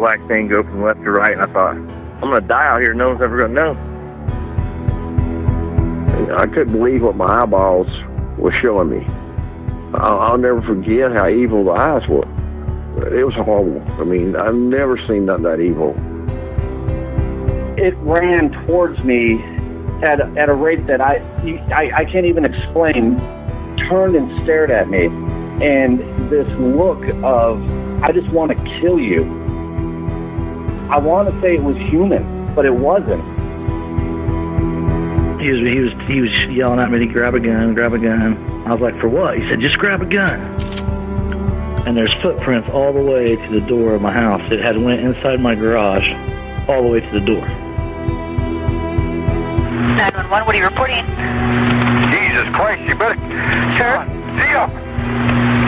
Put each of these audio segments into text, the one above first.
black thing go from left to right, and I thought, I'm gonna die out here. No one's ever gonna know. I couldn't believe what my eyeballs were showing me. I'll, I'll never forget how evil the eyes were. It was horrible. I mean, I've never seen nothing that evil. It ran towards me at, at a rate that I, I, I can't even explain. Turned and stared at me. And this look of, I just want to kill you. I want to say it was human, but it wasn't. He was, he was, he was yelling at me to grab a gun, grab a gun. I was like, for what? He said, just grab a gun. And there's footprints all the way to the door of my house. It had went inside my garage, all the way to the door. 911, what are you reporting? Jesus Christ, you better. Sir? Zia,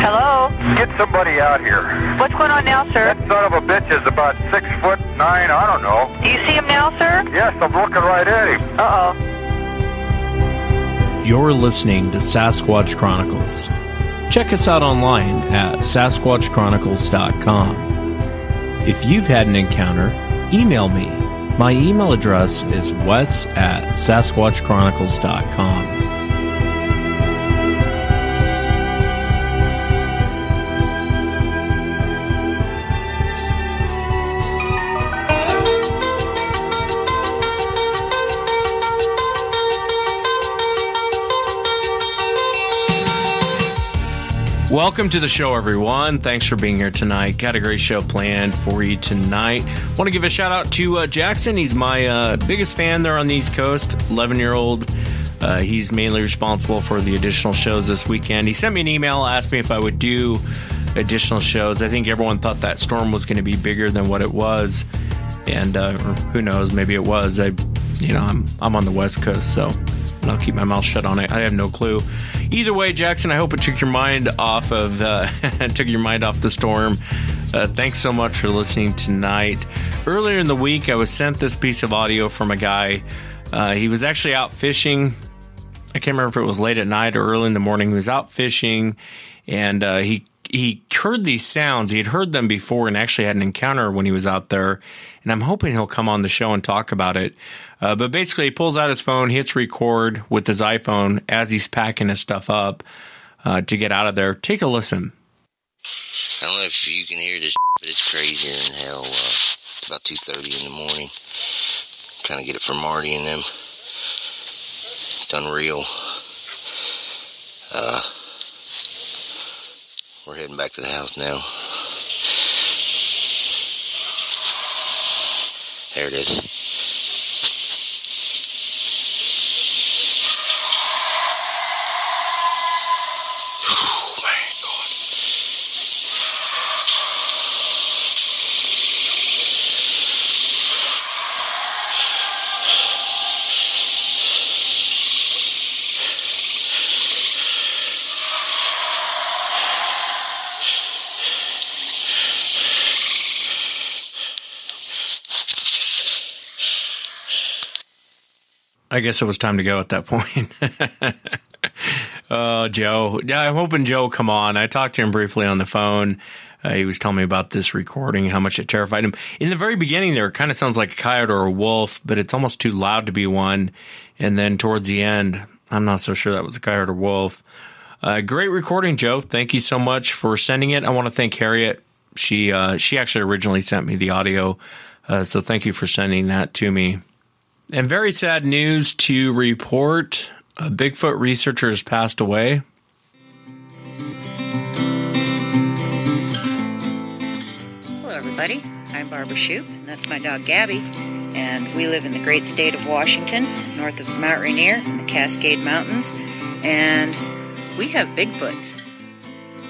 Hello? get somebody out here. What's going on now, sir? That son of a bitch is about six foot nine, I don't know. Do you see him now, sir? Yes, I'm looking right at him. Uh-oh. You're listening to Sasquatch Chronicles. Check us out online at SasquatchChronicles.com. If you've had an encounter, email me. My email address is wes at SasquatchChronicles.com. Welcome to the show, everyone. Thanks for being here tonight. Got a great show planned for you tonight. Want to give a shout out to uh, Jackson. He's my uh, biggest fan there on the East Coast, 11 year old. Uh, he's mainly responsible for the additional shows this weekend. He sent me an email, asked me if I would do additional shows. I think everyone thought that storm was going to be bigger than what it was, and uh, who knows, maybe it was. I, you know, I'm I'm on the West Coast, so I'll keep my mouth shut on it. I have no clue. Either way, Jackson, I hope it took your mind off of uh, took your mind off the storm. Uh, thanks so much for listening tonight. Earlier in the week, I was sent this piece of audio from a guy. Uh, he was actually out fishing. I can't remember if it was late at night or early in the morning. He was out fishing, and uh, he he heard these sounds. He had heard them before, and actually had an encounter when he was out there. And I'm hoping he'll come on the show and talk about it. Uh, but basically, he pulls out his phone, hits record with his iPhone as he's packing his stuff up uh, to get out of there. Take a listen. I don't know if you can hear this, but it's crazier in hell. Uh, it's about 2.30 in the morning. trying to get it from Marty and them. It's unreal. Uh, we're heading back to the house now. There it is. I guess it was time to go at that point. oh, Joe. Yeah, I'm hoping Joe come on. I talked to him briefly on the phone. Uh, he was telling me about this recording, how much it terrified him. In the very beginning, there, kind of sounds like a coyote or a wolf, but it's almost too loud to be one. And then towards the end, I'm not so sure that was a coyote or wolf. Uh, great recording, Joe. Thank you so much for sending it. I want to thank Harriet. She uh, she actually originally sent me the audio, uh, so thank you for sending that to me. And very sad news to report: a Bigfoot researcher has passed away. Hello, everybody. I'm Barbara Shoup, and that's my dog Gabby. And we live in the great state of Washington, north of Mount Rainier in the Cascade Mountains. And we have Bigfoots.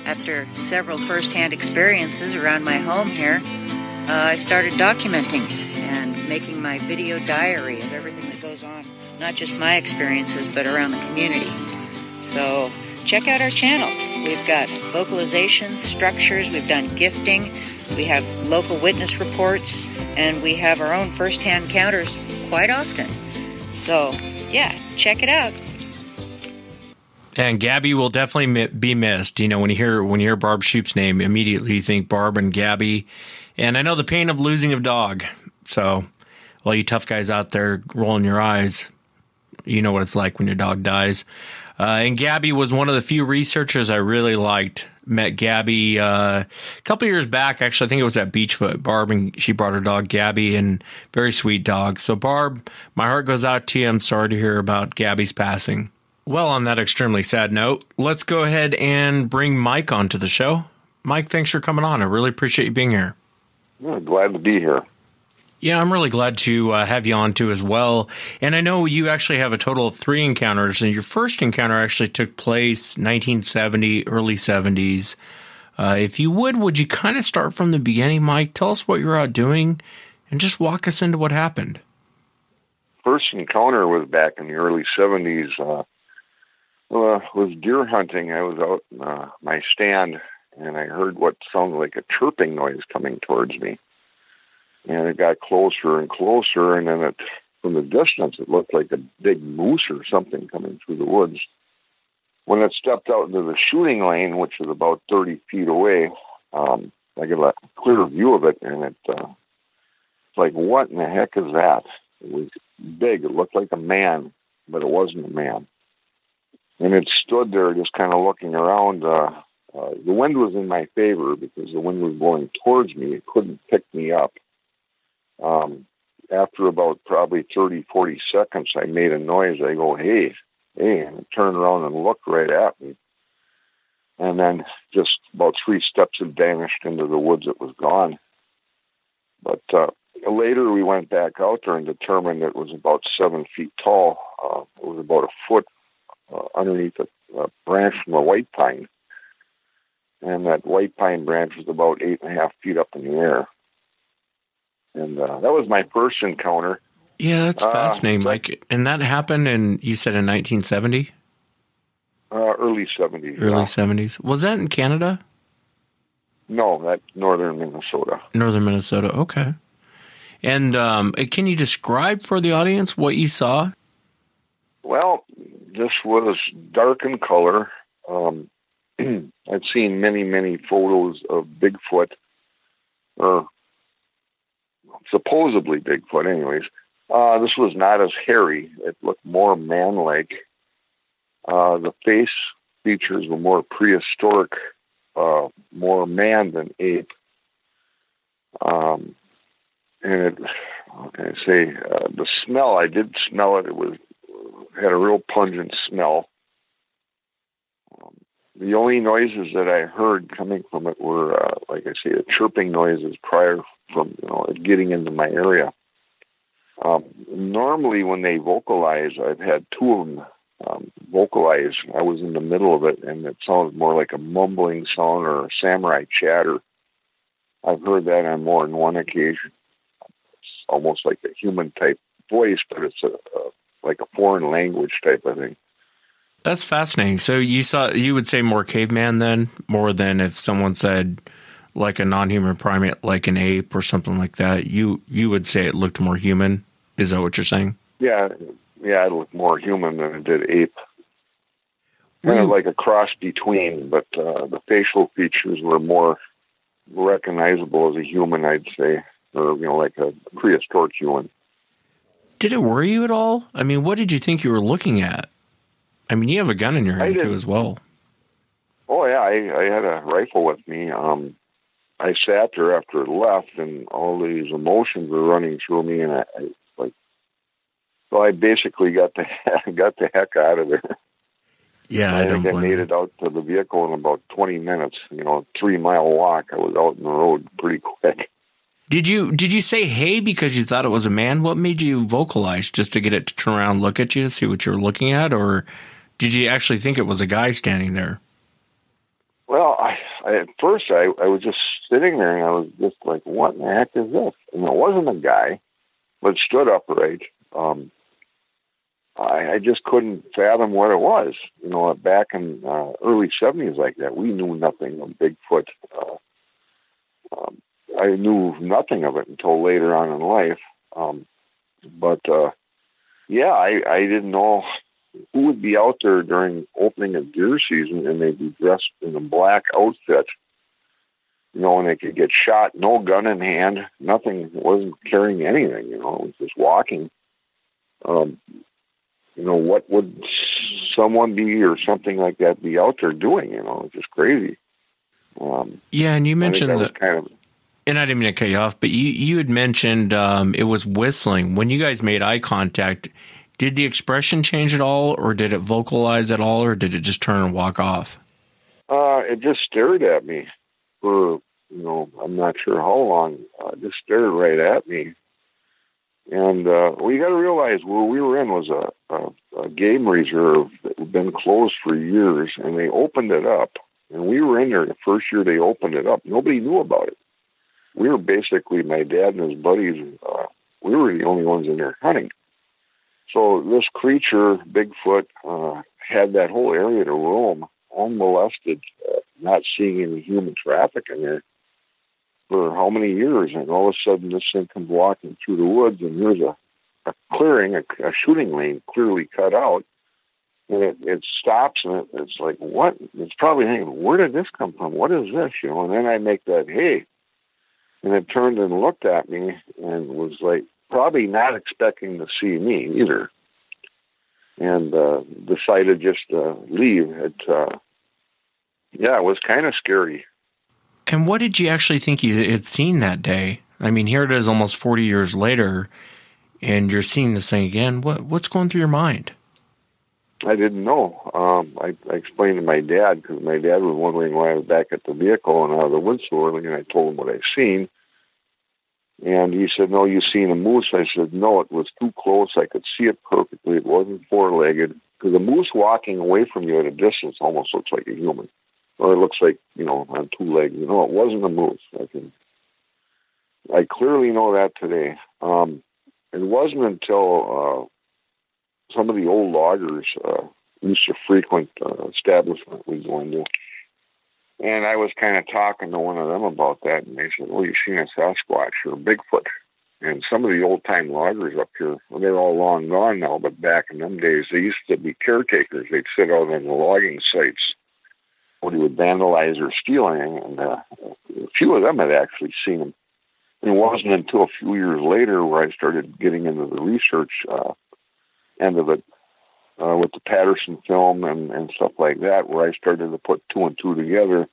After several first-hand experiences around my home here, uh, I started documenting and making my video diary of everything that goes on, not just my experiences, but around the community. So check out our channel. We've got vocalizations, structures, we've done gifting, we have local witness reports, and we have our own first-hand encounters quite often. So, yeah, check it out. And Gabby will definitely be missed. You know, when you hear when you hear Barb Shoup's name, immediately you think Barb and Gabby. And I know the pain of losing a dog. So, all you tough guys out there rolling your eyes, you know what it's like when your dog dies. Uh, and Gabby was one of the few researchers I really liked. Met Gabby uh, a couple years back. Actually, I think it was at Beachfoot. Barb and she brought her dog Gabby, and very sweet dog. So, Barb, my heart goes out to you. I'm sorry to hear about Gabby's passing. Well, on that extremely sad note, let's go ahead and bring Mike onto the show. Mike, thanks for coming on. I really appreciate you being here. Yeah, glad to be here. Yeah, I'm really glad to uh, have you on too as well. And I know you actually have a total of three encounters, and your first encounter actually took place 1970, early 70s. Uh, if you would, would you kind of start from the beginning, Mike? Tell us what you're out doing, and just walk us into what happened. First encounter was back in the early 70s. Uh, uh, was deer hunting. I was out in uh, my stand, and I heard what sounded like a chirping noise coming towards me and it got closer and closer and then it from the distance it looked like a big moose or something coming through the woods. When it stepped out into the shooting lane which was about 30 feet away um, i got a clear view of it and it uh, it's like what in the heck is that? It was big. It looked like a man but it wasn't a man. And it stood there just kind of looking around uh, uh, the wind was in my favor because the wind was blowing towards me. It couldn't pick me up um, after about probably 30, 40 seconds, I made a noise. I go, hey, hey, and I turned around and looked right at me. And then just about three steps it vanished into the woods. It was gone. But uh, later we went back out there and determined it was about seven feet tall. Uh, it was about a foot uh, underneath a, a branch from a white pine. And that white pine branch was about eight and a half feet up in the air and uh, that was my first encounter. Yeah, that's fascinating, uh, Mike. And that happened in you said in 1970. Uh, early 70s. Early yeah. 70s. Was that in Canada? No, that's northern Minnesota. Northern Minnesota. Okay. And um, can you describe for the audience what you saw? Well, this was dark in color. Um, I'd seen many, many photos of Bigfoot, or supposedly Bigfoot, anyways. Uh, this was not as hairy. It looked more man-like. Uh, the face features were more prehistoric, uh, more man than ape. Um, and it, I say, uh, the smell, I did smell it. It was, had a real pungent smell. Um, the only noises that I heard coming from it were, uh, like I say, the chirping noises prior from you know getting into my area. Um, normally, when they vocalize, I've had two of them um, vocalize. I was in the middle of it, and it sounded more like a mumbling sound or a samurai chatter. I've heard that on more than one occasion. It's almost like a human type voice, but it's a, a like a foreign language type of thing. That's fascinating. So you saw you would say more caveman then, more than if someone said like a non-human primate, like an ape or something like that, you you would say it looked more human. Is that what you're saying? Yeah, yeah, it looked more human than it did ape. Kind of like a cross between, but uh, the facial features were more recognizable as a human, I'd say, or you know, like a prehistoric human. Did it worry you at all? I mean, what did you think you were looking at? I mean, you have a gun in your hand too, as well. Oh yeah, I, I had a rifle with me. Um, I sat there after it left, and all these emotions were running through me, and I, I like, so I basically got the got the heck out of there. Yeah, I, I think I made it out to the vehicle in about twenty minutes. You know, three mile walk. I was out in the road pretty quick. Did you did you say hey because you thought it was a man? What made you vocalize just to get it to turn around, and look at you, and see what you were looking at, or did you actually think it was a guy standing there? Well, I, I at first I, I was just sitting there and I was just like, what in the heck is this? And it wasn't a guy, but stood upright. Um, I, I just couldn't fathom what it was. You know, back in uh, early '70s, like that, we knew nothing of Bigfoot. Uh, um, I knew nothing of it until later on in life. Um, but uh, yeah, I, I didn't know who would be out there during opening of deer season and they'd be dressed in a black outfit, you know, and they could get shot, no gun in hand, nothing, wasn't carrying anything, you know, it was just walking. Um, you know, what would someone be or something like that be out there doing? You know, it's just crazy. Um, Yeah, and you mentioned that the, kind of and I didn't mean to cut you off, but you you had mentioned um, it was whistling when you guys made eye contact. Did the expression change at all, or did it vocalize at all, or did it just turn and walk off? Uh, it just stared at me for, you know, I'm not sure how long. Uh, just stared right at me. And, uh, you got to realize where we were in was a, a, a game reserve that had been closed for years, and they opened it up. And we were in there the first year they opened it up. Nobody knew about it. We were basically, my dad and his buddies, uh, we were the only ones in there hunting. So this creature, Bigfoot, uh, had that whole area to roam unmolested, uh, not seeing any human traffic in there for how many years. And all of a sudden, this thing comes walking through the woods, and there's a, a clearing, a, a shooting lane clearly cut out. And it, it stops, and it, it's like, what? It's probably thinking, where did this come from? What is this? You know, and then I make that, hey. And it turned and looked at me and was like, probably not expecting to see me either and uh, decided just to leave. It, uh, yeah, it was kind of scary. And what did you actually think you had seen that day? I mean, here it is, almost forty years later, and you're seeing this thing again. What what's going through your mind? I didn't know. Um, I, I explained to my dad because my dad was wondering why I was back at the vehicle and out of the woods so early, and I told him what I'd seen. And he said, "No, you seen a moose." I said, "No, it was too close. I could see it perfectly. It wasn't four-legged because a moose walking away from you at a distance almost looks like a human, or it looks like you know on two legs. You know, it wasn't a moose. I can, I clearly know that today. Um, it wasn't until uh, some of the old loggers uh, used to frequent uh, establishment we go into. And I was kind of talking to one of them about that, and they said, "Well, you seen a Sasquatch or Bigfoot?" And some of the old time loggers up here, well, they're all long gone now, but back in them days, they used to be caretakers. They'd sit out on the logging sites when he would vandalize or steal anything, and uh, a few of them had actually seen him. And it wasn't until a few years later where I started getting into the research uh, end of it uh, with the Patterson film and, and stuff like that, where I started to put two and two together.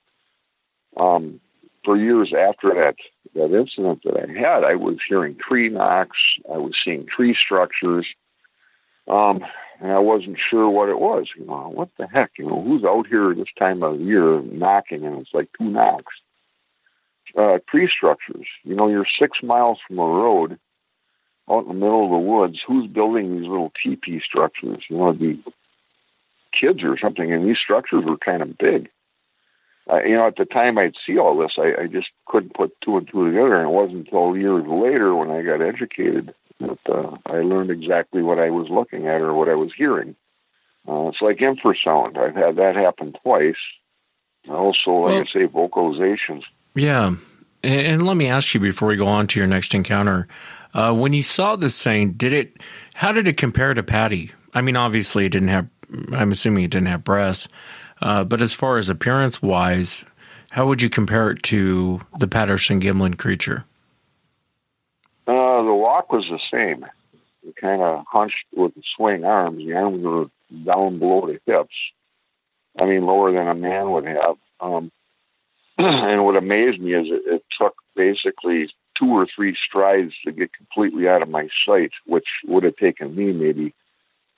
Um, for years after that that incident that I had, I was hearing tree knocks, I was seeing tree structures, um, and I wasn't sure what it was. You know, what the heck? You know, who's out here this time of year knocking? And it's like two knocks. Uh, tree structures. You know, you're six miles from a road out in the middle of the woods, who's building these little teepee structures? You know, it'd kids or something, and these structures were kind of big. Uh, you know, at the time I'd see all this, I, I just couldn't put two and two together, and it wasn't until years later when I got educated that uh, I learned exactly what I was looking at or what I was hearing. Uh, it's like infrasound. I've had that happen twice. Also, like Well- I say, vocalizations. Yeah, and, and let me ask you before we go on to your next encounter. Uh, when you saw this thing, did it? How did it compare to Patty? I mean, obviously, it didn't have. I'm assuming it didn't have breasts, uh, but as far as appearance wise, how would you compare it to the Patterson Gimlin creature? Uh, the walk was the same. It kind of hunched with the swing arms. The arms were down below the hips. I mean, lower than a man would have. Um, and what amazed me is it, it took basically two or three strides to get completely out of my sight, which would have taken me maybe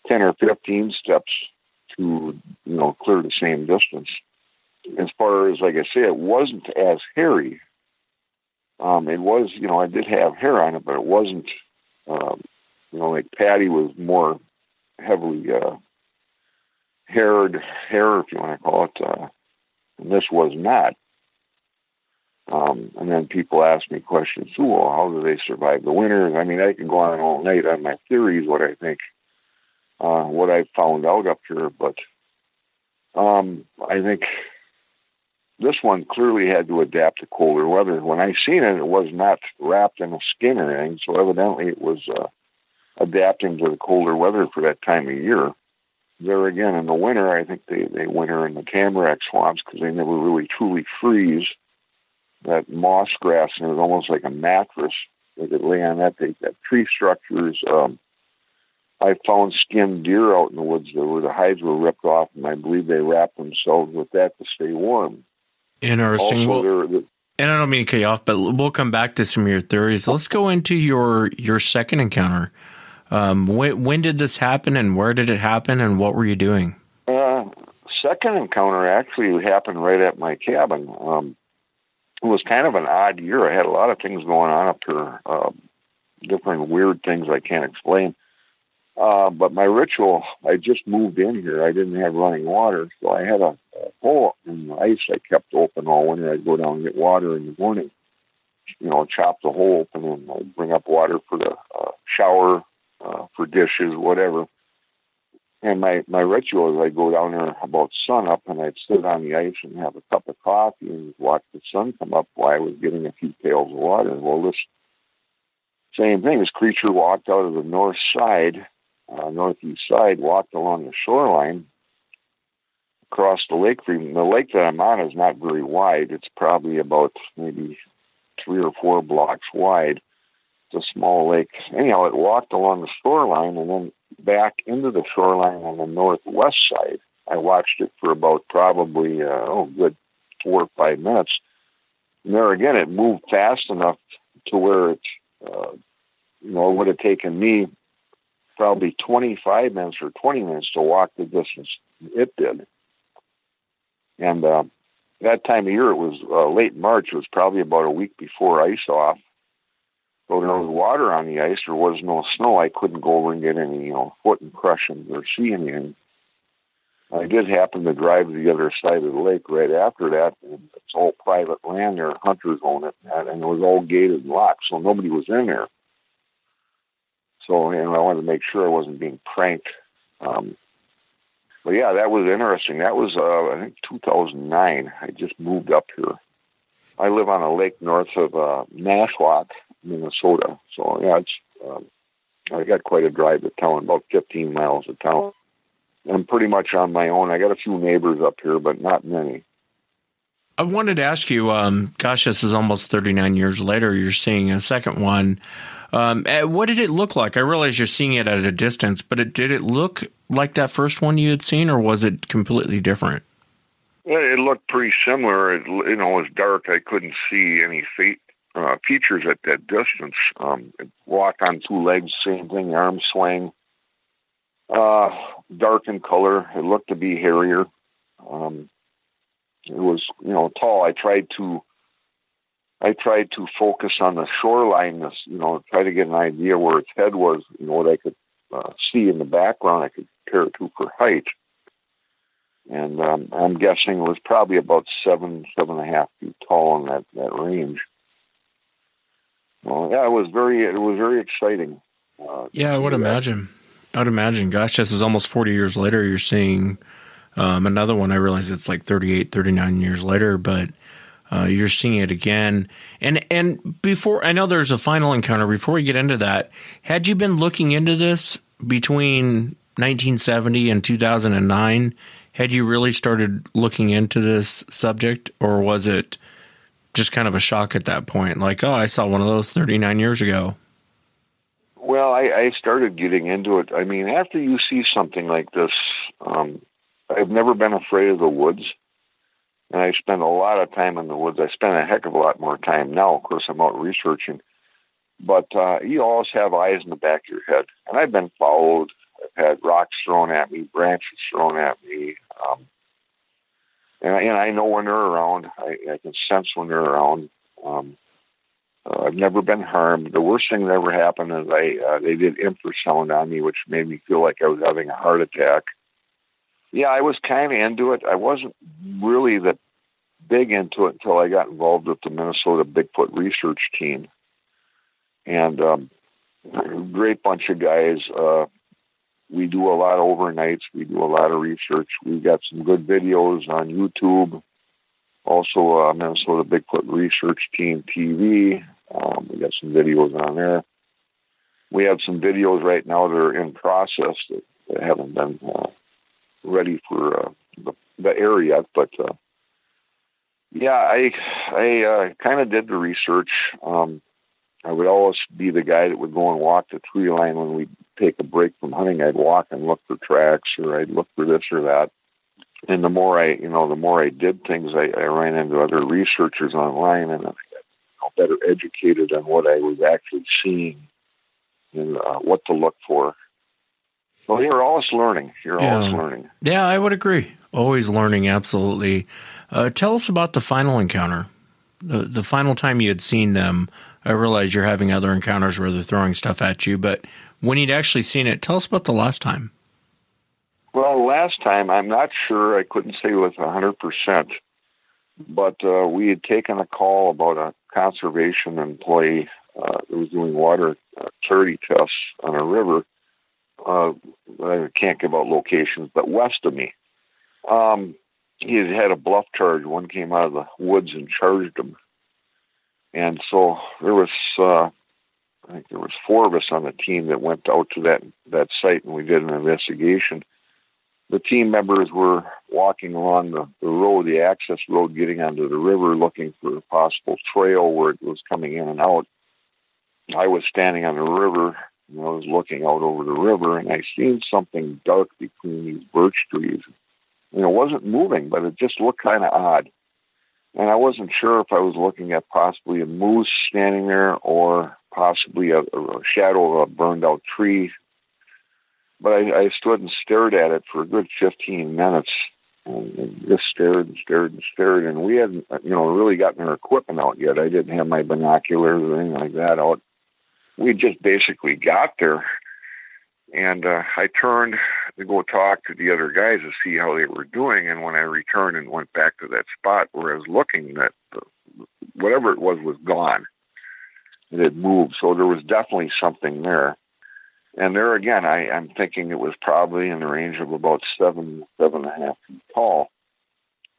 10 or 15 steps to, you know, clear the same distance. As far as, like I say, it wasn't as hairy. Um, it was, you know, I did have hair on it, but it wasn't, um, you know, like Patty was more heavily uh, haired hair, if you want to call it, uh, and this was not. Um, and then people ask me questions too. Well, how do they survive the winter? I mean, I can go on all night on my theories, what I think, uh, what I found out up here, but um, I think this one clearly had to adapt to colder weather. When I seen it, it was not wrapped in a skin or anything, so evidently it was uh, adapting to the colder weather for that time of year. there again in the winter, I think they they winter in the tamarack swamps because they never really truly freeze. That moss grass and it was almost like a mattress. They could lay on that. They got tree structures. Um, I found skinned deer out in the woods there where the hides were ripped off, and I believe they wrapped themselves with that to stay warm. Interesting. Also, Well- there, there- And I don't mean to cut you off, but we'll come back to some of your theories. Let's go into your your second encounter. Um, when when did this happen, and where did it happen, and what were you doing? Uh, second encounter actually happened right at my cabin. Um, it was kind of an odd year. I had a lot of things going on up here, uh, different weird things I can't explain. Uh, but my ritual, I just moved in here. I didn't have running water, so I had a, a hole in the ice I kept open all winter. I'd go down and get water in the morning. You know, chop the hole open and I'd bring up water for the uh, shower, uh, for dishes, whatever. And my my ritual is I go down there about sun up and I'd sit on the ice and have a cup of coffee and watch the sun come up while I was getting a few pails of water. Well, this same thing. This creature walked out of the north side, uh, northeast side, walked along the shoreline, across the lake. The lake that I'm on is not very wide. It's probably about maybe three or four blocks wide. It's a small lake. Anyhow, it walked along the shoreline and then back into the shoreline on the northwest side. I watched it for about probably uh, oh, good four or five minutes. And there again, it moved fast enough to where it, uh, you know, it would have taken me probably 25 minutes or 20 minutes to walk the distance it did. And uh, that time of year, it was uh, late March. It was probably about a week before ice off. So there was water on the ice. There was no snow. I couldn't go over and get any, you know, foot impressions or see anything. I did happen to drive to the other side of the lake right after that. And it's all private land there. Hunters own it, and it was all gated and locked, so nobody was in there. So, know, I wanted to make sure I wasn't being pranked. Um, but yeah, that was interesting. That was, uh, I think, 2009. I just moved up here. I live on a lake north of uh, Nashwauk, Minnesota. So yeah, it's um, I got quite a drive to town, about 15 miles to town. I'm pretty much on my own. I got a few neighbors up here, but not many. I wanted to ask you, um, gosh, this is almost 39 years later. You're seeing a second one. Um, eh, what did it look like? I realize you're seeing it at a distance, but it, did it look like that first one you had seen, or was it completely different? It looked pretty similar. It, you know, it was dark. I couldn't see any fe- uh, features at that distance. Um, it walked on two legs, same thing, arm swing. Uh, dark in color. It looked to be hairier. Um, it was, you know, tall. I tried to, I tried to focus on the shoreline. This, you know, try to get an idea where its head was. You know, what I could uh, see in the background. I could compare it to for height. And um, I'm guessing it was probably about seven, seven and a half feet tall in that that range. Well, yeah, it was very, it was very exciting. Uh, Yeah, I would imagine. I would imagine. Gosh, this is almost 40 years later. You're seeing um, another one. I realize it's like 38, 39 years later, but uh, you're seeing it again. And and before I know there's a final encounter. Before we get into that, had you been looking into this between 1970 and 2009? Had you really started looking into this subject, or was it just kind of a shock at that point? Like, oh, I saw one of those 39 years ago. Well, I, I started getting into it. I mean, after you see something like this, um, I've never been afraid of the woods, and I spend a lot of time in the woods. I spend a heck of a lot more time now. Of course, I'm out researching, but uh, you always have eyes in the back of your head, and I've been followed. I've had rocks thrown at me, branches thrown at me, um, and, I- and I know when they're around. I, I can sense when they're around. Um, uh, I've never been harmed. The worst thing that ever happened is I uh, they did infrasound on me, which made me feel like I was having a heart attack. Yeah, I was kind of into it. I wasn't really that big into it until I got involved with the Minnesota Bigfoot Research Team, and um, a great bunch of guys. Uh, we do a lot of overnights. We do a lot of research. We've got some good videos on YouTube also uh, Minnesota Bigfoot Research Team TV. Um, we got some videos on there. We have some videos right now that are in process that, that haven't been uh, ready for uh, the, the yet. But uh, yeah, I I uh, kind of did the research. Um, I would always be the guy that would go and walk the tree line when we take a break from hunting. I'd walk and look for tracks, or I'd look for this or that. And the more I, you know, the more I did things, I, I ran into other researchers online, and I got you know, better educated on what I was actually seeing and uh, what to look for. Well, you're always learning. You're Yeah. always learning. Yeah, I would agree. Always learning, absolutely. Uh, tell us about the final encounter. The, the final time you had seen them, I realize you're having other encounters where they're throwing stuff at you, but when you'd actually seen it, tell us about the last time. Well, last time I'm not sure. I couldn't say with a hundred percent, but uh, we had taken a call about a conservation employee uh, was doing water uh, charity tests on a river. Uh, I can't give out locations, but west of me, um, he had had a bluff charge. One came out of the woods and charged him, and so there was. Uh, I think there was four of us on the team that went out to that that site, and we did an investigation the team members were walking along the, the road, the access road, getting onto the river, looking for a possible trail where it was coming in and out. I was standing on the river, and I was looking out over the river, and I seen something dark between these birch trees. And it wasn't moving, but it just looked kind of odd. And I wasn't sure if I was looking at possibly a moose standing there or possibly a, a shadow of a burned out tree but I, I stood and stared at it for a good 15 minutes and, just stared and stared and stared. And we hadn't, you know, really gotten our equipment out yet. I didn't have my binoculars or anything like that out. We just basically got there. And uh, I turned to go talk to the other guys to see how they were doing. And when I returned and went back to that spot where I was looking, that whatever it was was gone. It had moved. So there was definitely something there. And there again, I, I'm thinking it was probably in the range of about seven, seven and a half feet tall.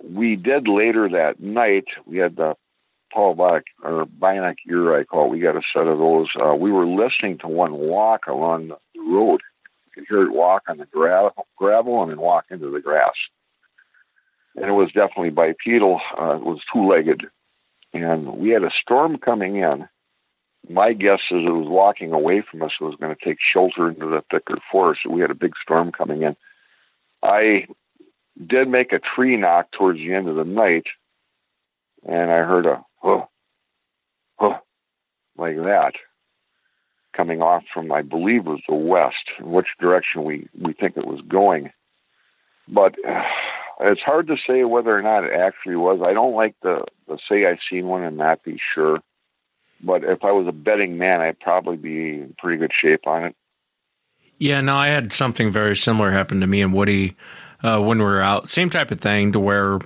We did later that night, we had the Paul Bionic, or Bionic ear, I call it. We got a set of those. Uh, we were listening to one walk along the road. Could hear it walk on the gra- gravel and then walk into the grass. And it was definitely bipedal. Uh, it was two legged. And we had a storm coming in my guess is it was walking away from us. It was going to take shelter into the thicker forest. We had a big storm coming in. I did make a tree knock towards the end of the night, and I heard a huh, huh, like that coming off from, I believe, was the west. Which direction we we think it was going, but. Uh, it's hard to say whether or not it actually was. I don't like to, say I've seen one and not be sure but if I was a betting man, I'd probably be in pretty good shape on it. Yeah, no, I had something very similar happen to me and Woody uh, when we were out. Same type of thing to where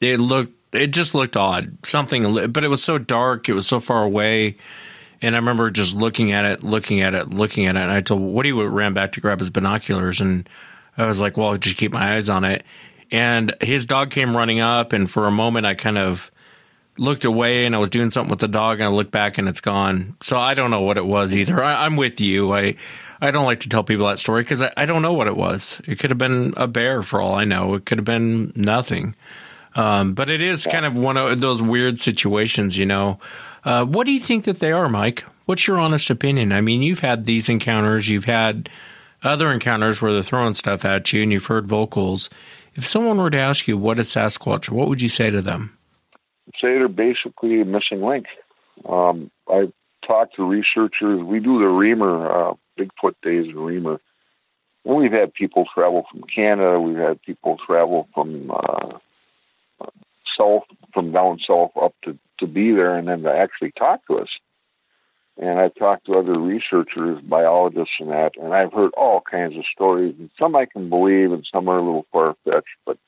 it looked, it just looked odd. Something, but it was so dark, it was so far away. And I remember just looking at it, looking at it, looking at it. And I told Woody ran back to grab his binoculars, and I was like, "Well, I'll just keep my eyes on it." And his dog came running up, and for a moment, I kind of looked away and I was doing something with the dog and I looked back and it's gone. So I don't know what it was either. I, am with you. I I don't like to tell people that story because I, I don't know what it was. It could have been a bear for all I know. It could have been nothing. Um, but it is kind of one of those weird situations, you know. Uh, what do you think that they are, Mike? What's your honest opinion? I mean, you've had these encounters, you've had other encounters where they're throwing stuff at you, and you've heard vocals. If someone were to ask you what is Sasquatch, what would you say to them? say they're basically a missing link. Um, I talked to researchers. We do the Remer, uh, Bigfoot Days in Remer. And we've had people travel from Canada. We've had people travel from uh, south, from down south up to, to be there and then to actually talk to us. And I've talked to other researchers, biologists, and that, and I've heard all kinds of stories. And some I can believe, and some are a little far fetched. But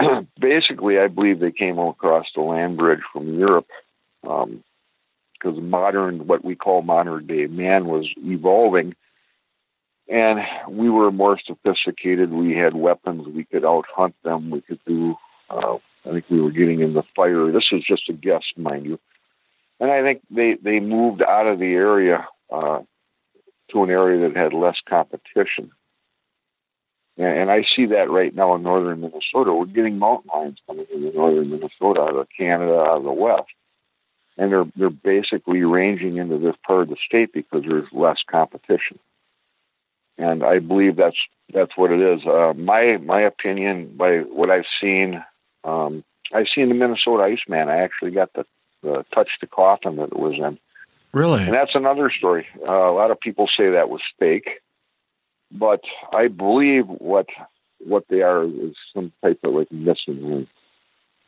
basically, I believe they came across the land bridge from Europe because um, modern, what we call modern day man, was evolving, and we were more sophisticated. We had weapons. We could out hunt them. We could do. Uh, I think we were getting in the fire. This is just a guess, mind you. And I think they they moved out of the area uh, to an area that had less competition. And, and I see that right now in northern Minnesota. We're getting mountain lions coming into northern Minnesota out of Canada, out of the west. And they're they're basically ranging into this part of the state because there's less competition. And I believe that's that's what it is. Uh, my my opinion, by what I've seen, um, I've seen the Minnesota Iceman. I actually got the, the touch the coffin that it was in. Really? And that's another story. Uh, a lot of people say that was fake, but I believe what what they are is some type of like missing link.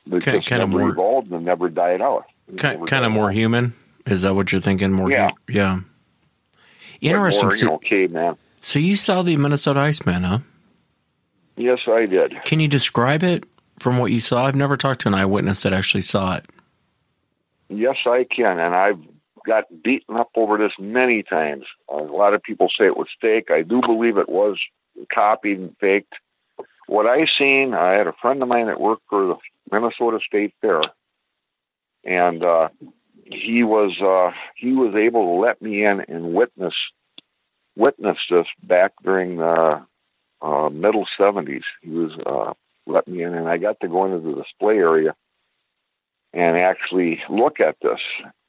They Ki- just kinda more- evolved and never died out. They Kind, never kind of more out. human. Is that what you're thinking? More. Yeah. hu- yeah. Interesting. More, you so, know, caveman. so you saw the Minnesota Iceman, huh? Yes, I did. Can you describe it from what you saw? I've never talked to an eyewitness that actually saw it. Yes, I can, and I've got beaten up over this many times. A lot of people say it was fake. I do believe it was copied and faked. What I seen, I had a friend of mine that worked for the Minnesota State Fair, and uh, he was uh, he was able to let me in and witness witness this back during the uh, middle seventies. He was uh, let me in, and I got to go into the display area and actually look at this.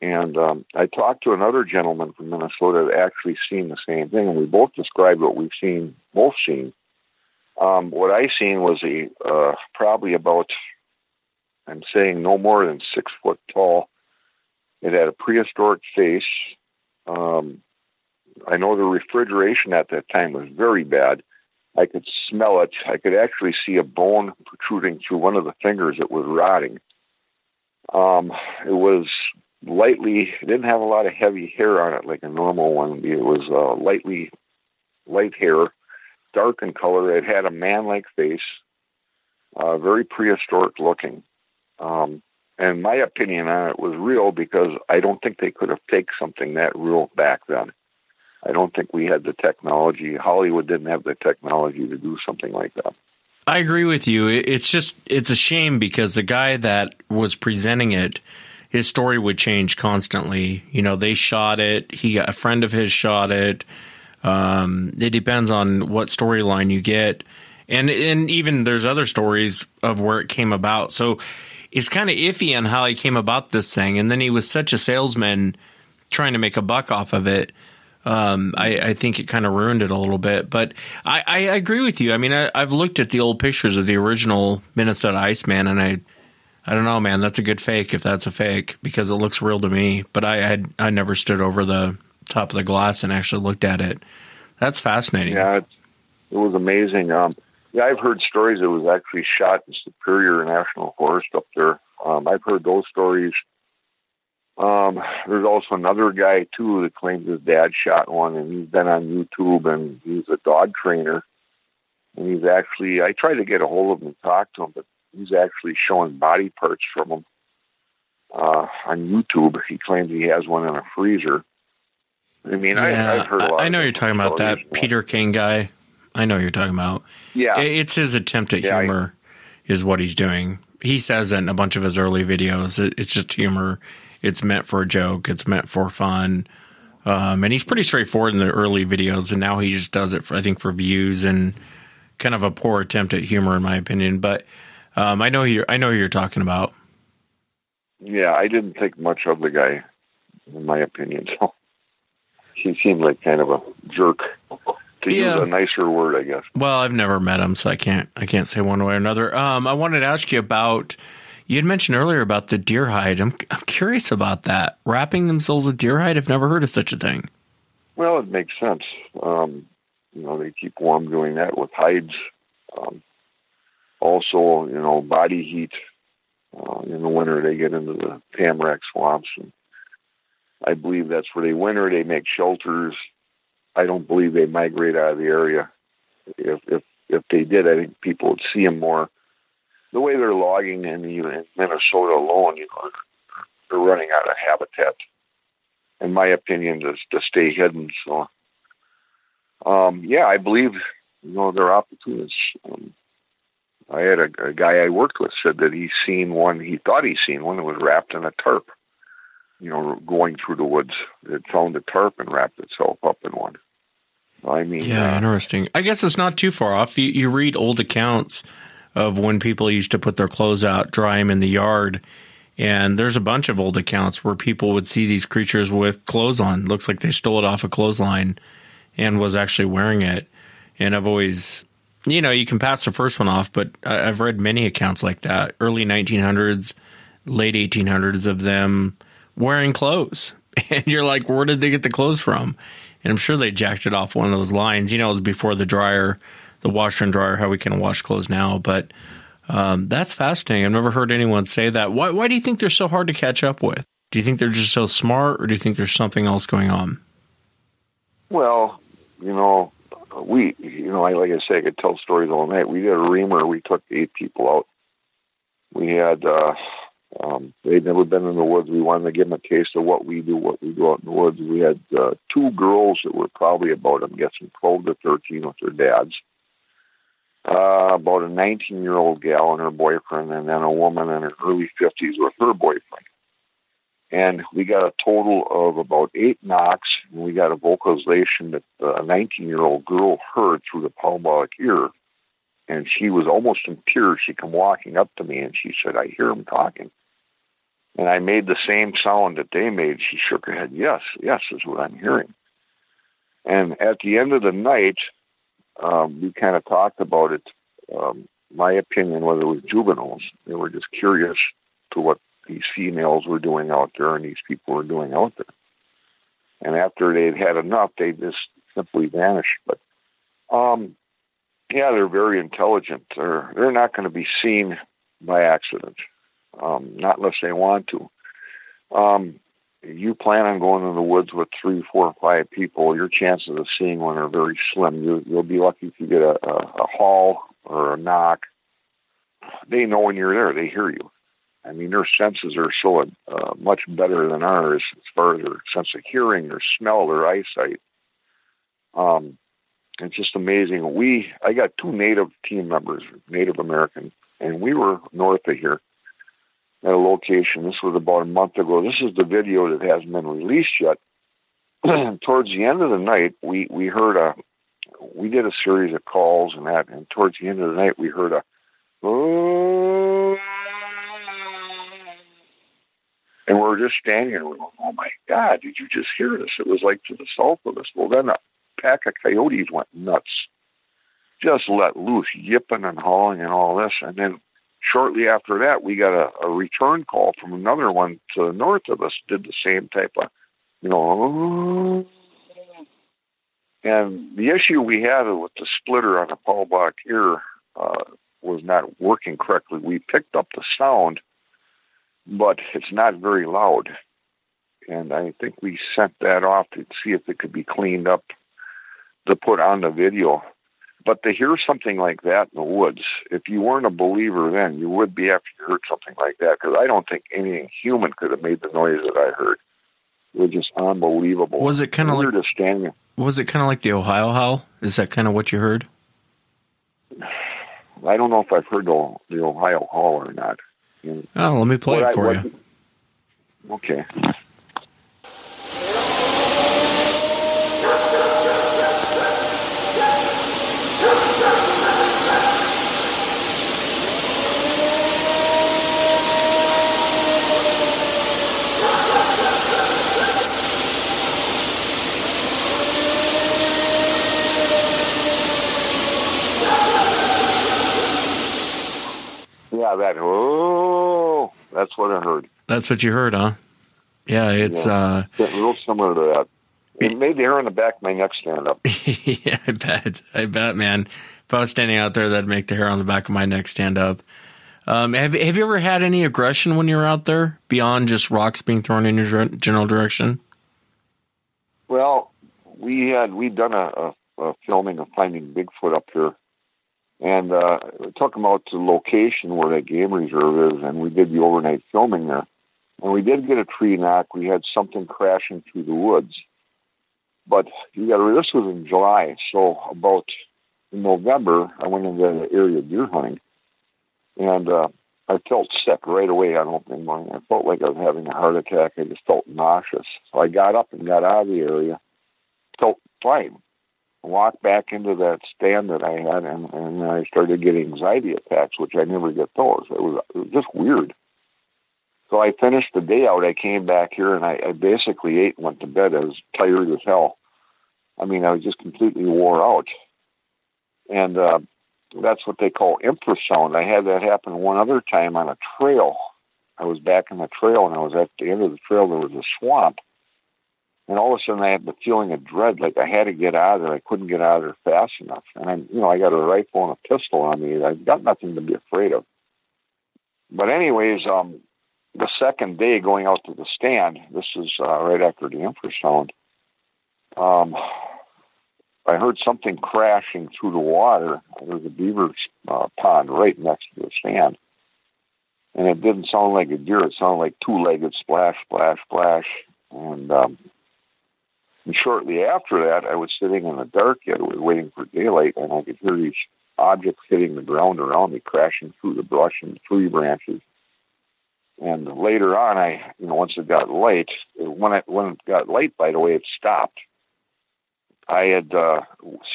And um, I talked to another gentleman from Minnesota that actually seen the same thing, and we both described what we've seen, both seen. Um, what I seen was a uh, probably about, I'm saying no more than six foot tall. It had a prehistoric face. Um, I know the refrigeration at that time was very bad. I could smell it. I could actually see a bone protruding through one of the fingers that was rotting. Um, it was lightly, it didn't have a lot of heavy hair on it like a normal one. It was uh, lightly, light hair, dark in color. It had a man like face, uh, very prehistoric looking. Um, and my opinion on it was real because I don't think they could have faked something that real back then. I don't think we had the technology. Hollywood didn't have the technology to do something like that. I agree with you. It's just it's a shame because the guy that was presenting it, his story would change constantly. You know, they shot it. He a friend of his shot it. Um, it depends on what storyline you get, and and even there's other stories of where it came about. So it's kind of iffy on how he came about this thing. And then he was such a salesman trying to make a buck off of it. Um, I, I think it kind of ruined it a little bit, but I, I agree with you. I mean, I, I've looked at the old pictures of the original Minnesota Iceman, and I, I don't know, man. That's a good fake if that's a fake because it looks real to me. But I had I never stood over the top of the glass and actually looked at it. That's fascinating. Yeah, it, it was amazing. Um, yeah, I've heard stories. It was actually shot in Superior National Forest up there. Um, I've heard those stories. Um, there's also another guy too that claims his dad shot one, and he's been on YouTube, and he's a dog trainer. And he's actually, I tried to get a hold of him and talk to him, but he's actually showing body parts from him uh, on YouTube. He claims he has one in a freezer. I mean, I, I've heard a lot. I, I know you're talking about that. Peter King guy. I know you're talking about. Yeah. It's his attempt at Yeah, I- humor, is what he's doing. He says in a bunch of his early videos. It, it's just humor. It's meant for a joke. It's meant for fun. Um, and he's pretty straightforward in the early videos, and now he just does it for I think for views and kind of a poor attempt at humor, in my opinion. But um, I know you. I know who you're talking about. Yeah, I didn't think much of the guy, in my opinion. So he seemed like kind of a jerk, to Yeah. use a nicer word, I guess. Well, I've never met him, so I can't I can't say one way or another. Um, I wanted to ask you about you had mentioned earlier about the deer hide. I'm I'm curious about that. Wrapping themselves with deer hide. I've never heard of such a thing. Well, it makes sense. Um, you know, they keep warm doing that with hides. Um, also, you know, body heat. Uh, in the winter, they get into the tamarack swamps, and I believe that's where they winter. They make shelters. I don't believe they migrate out of the area. If if if they did, I think people would see them more. The way they're logging in, in Minnesota alone, you know, they're running out of habitat. In my opinion, to to stay hidden. So, um, yeah, I believe you know they're opportunists. Um, I had a, a guy I worked with said that he's seen one. He thought he's seen one that was wrapped in a tarp. You know, going through the woods, it found a tarp and wrapped itself up in one. I mean, Yeah, uh, interesting. I guess it's not too far off. You, you read old accounts of when people used to put their clothes out, dry them in the yard, and there's a bunch of old accounts where people would see these creatures with clothes on. Looks like they stole it off a clothesline and was actually wearing it. And I've always, you know, you can pass the first one off, but I've read many accounts like that, early 1900s, late 1800s of them wearing clothes. And you're like, where did they get the clothes from? And I'm sure they jacked it off one of those lines. You know, it was before the dryer, the washer and dryer, how we can wash clothes now. But um, that's fascinating. I've never heard anyone say that. Why, why do you think they're so hard to catch up with? Do you think they're just so smart, or do you think there's something else going on? Well, you know, we, you know, I, like I say, I could tell stories all night. We did a Remer. We took eight people out. We had, uh, um, they'd never been in the woods. We wanted to give them a taste of what we do, what we do out in the woods. We had uh, two girls that were probably about, I'm guessing, 12 to 13 with their dads. Uh, about a 19 year old gal and her boyfriend, and then a woman in her early 50s with her boyfriend and we got a total of about eight knocks, and we got a vocalization that a 19 year old girl heard through the parabolic ear, and she was almost in tears. She come walking up to me, and she said, "I hear him talking." And I made the same sound that they made. She shook her head. Yes, yes, is what I'm hearing. And at the end of the night, um, we kind of talked about it. Um, my opinion was it was juveniles. They were just curious to what these females were doing out there and these people were doing out there. And after they'd had enough, they just simply vanished. But um, yeah, they're very intelligent. They're they're not going to be seen by accident, um, not unless they want to. Um, you plan on going in the woods with three, four, five people. Your chances of seeing one are very slim. You, you'll be lucky if you get a, a, a haul or a knock. They know when you're there. They hear you. I mean, their senses are so uh, much better than ours as far as their sense of hearing, their smell, their eyesight. Um, it's just amazing. We, I got two Native team members, Native American, and we were north of here at a location. This was about a month ago. This is the video that hasn't been released yet. towards the end of the night, we we heard a, we did a series of calls and that, and towards the end of the night, we heard a, and we were just standing. We're going, "Oh my God! Did you just hear this?" It was like to the south of us. Well, then a pack of coyotes went nuts, just let loose, yipping and hauling and all this. And then shortly after that, we got a, a return call from another one to the north of us. Did the same type of, you know. And the issue we had with the splitter on the parabolic ear uh, was not working correctly. We picked up the sound but it's not very loud. And I think we sent that off to see if it could be cleaned up to put on the video. But to hear something like that in the woods, if you weren't a believer then, you would be after you heard something like that. Because I don't think anything human could have made the noise that I heard. It was just unbelievable. Was it kind of like just standing? Was it kind of like the Ohio howl? Is that kind of what you heard? I don't know if I've heard the, the Ohio howl or not. Oh, let me play What it for I- you. Okay. Yeah, that. Oh, that's what I heard. That's what you heard, huh? Yeah, it's Yeah. uh Yeah, real similar to that. It made the hair on the back of my neck stand up. yeah, I bet. I bet, man. If I was standing out there, that'd make the hair on the back of my neck stand up. Um, have Have you ever had any aggression when you're out there beyond just rocks being thrown in your gen- general direction? Well, we had we done a, a, a filming of finding Bigfoot up here, and uh, we took them out to the location where that game reserve is, and we did the overnight filming there. And we did get a tree knock. We had something crashing through the woods, but you got to. This was in July, so about in November, I went into the area deer hunting, and uh, I felt sick right away on opening morning. I felt like I was having a heart attack. I just felt nauseous. So I got up and got out of the area. Felt fine. Walked back into that stand that I had, and, and I started getting anxiety attacks, which I never get those. It was, it was just weird. So I finished the day out. I came back here and I, I basically ate and went to bed. I was tired as hell. I mean, I was just completely wore out. And uh, that's what they call infrasound. I had that happen one other time on a trail. I was back in the trail and I was at the end of the trail. There was a swamp. And all of a sudden I had the feeling of dread, like I had to get out of there. I couldn't get out of there fast enough. And I, you know, I got a rifle and a pistol on me. I've got nothing to be afraid of. But anyways, um, the second day going out to the stand, this is uh, right after the infrasound, um, I heard something crashing through the water. There's a beaver uh, pond right next to the stand. And it didn't sound like a deer. It sounded like two-legged splash, splash, splash. And, um, and shortly after that, I was sitting in the dark yet. Waiting for daylight, and I could hear these objects hitting the ground around me, crashing through the brush and tree branches. And later on, I, you know, once it got light, when it when it got light, by the way, it stopped. I had uh,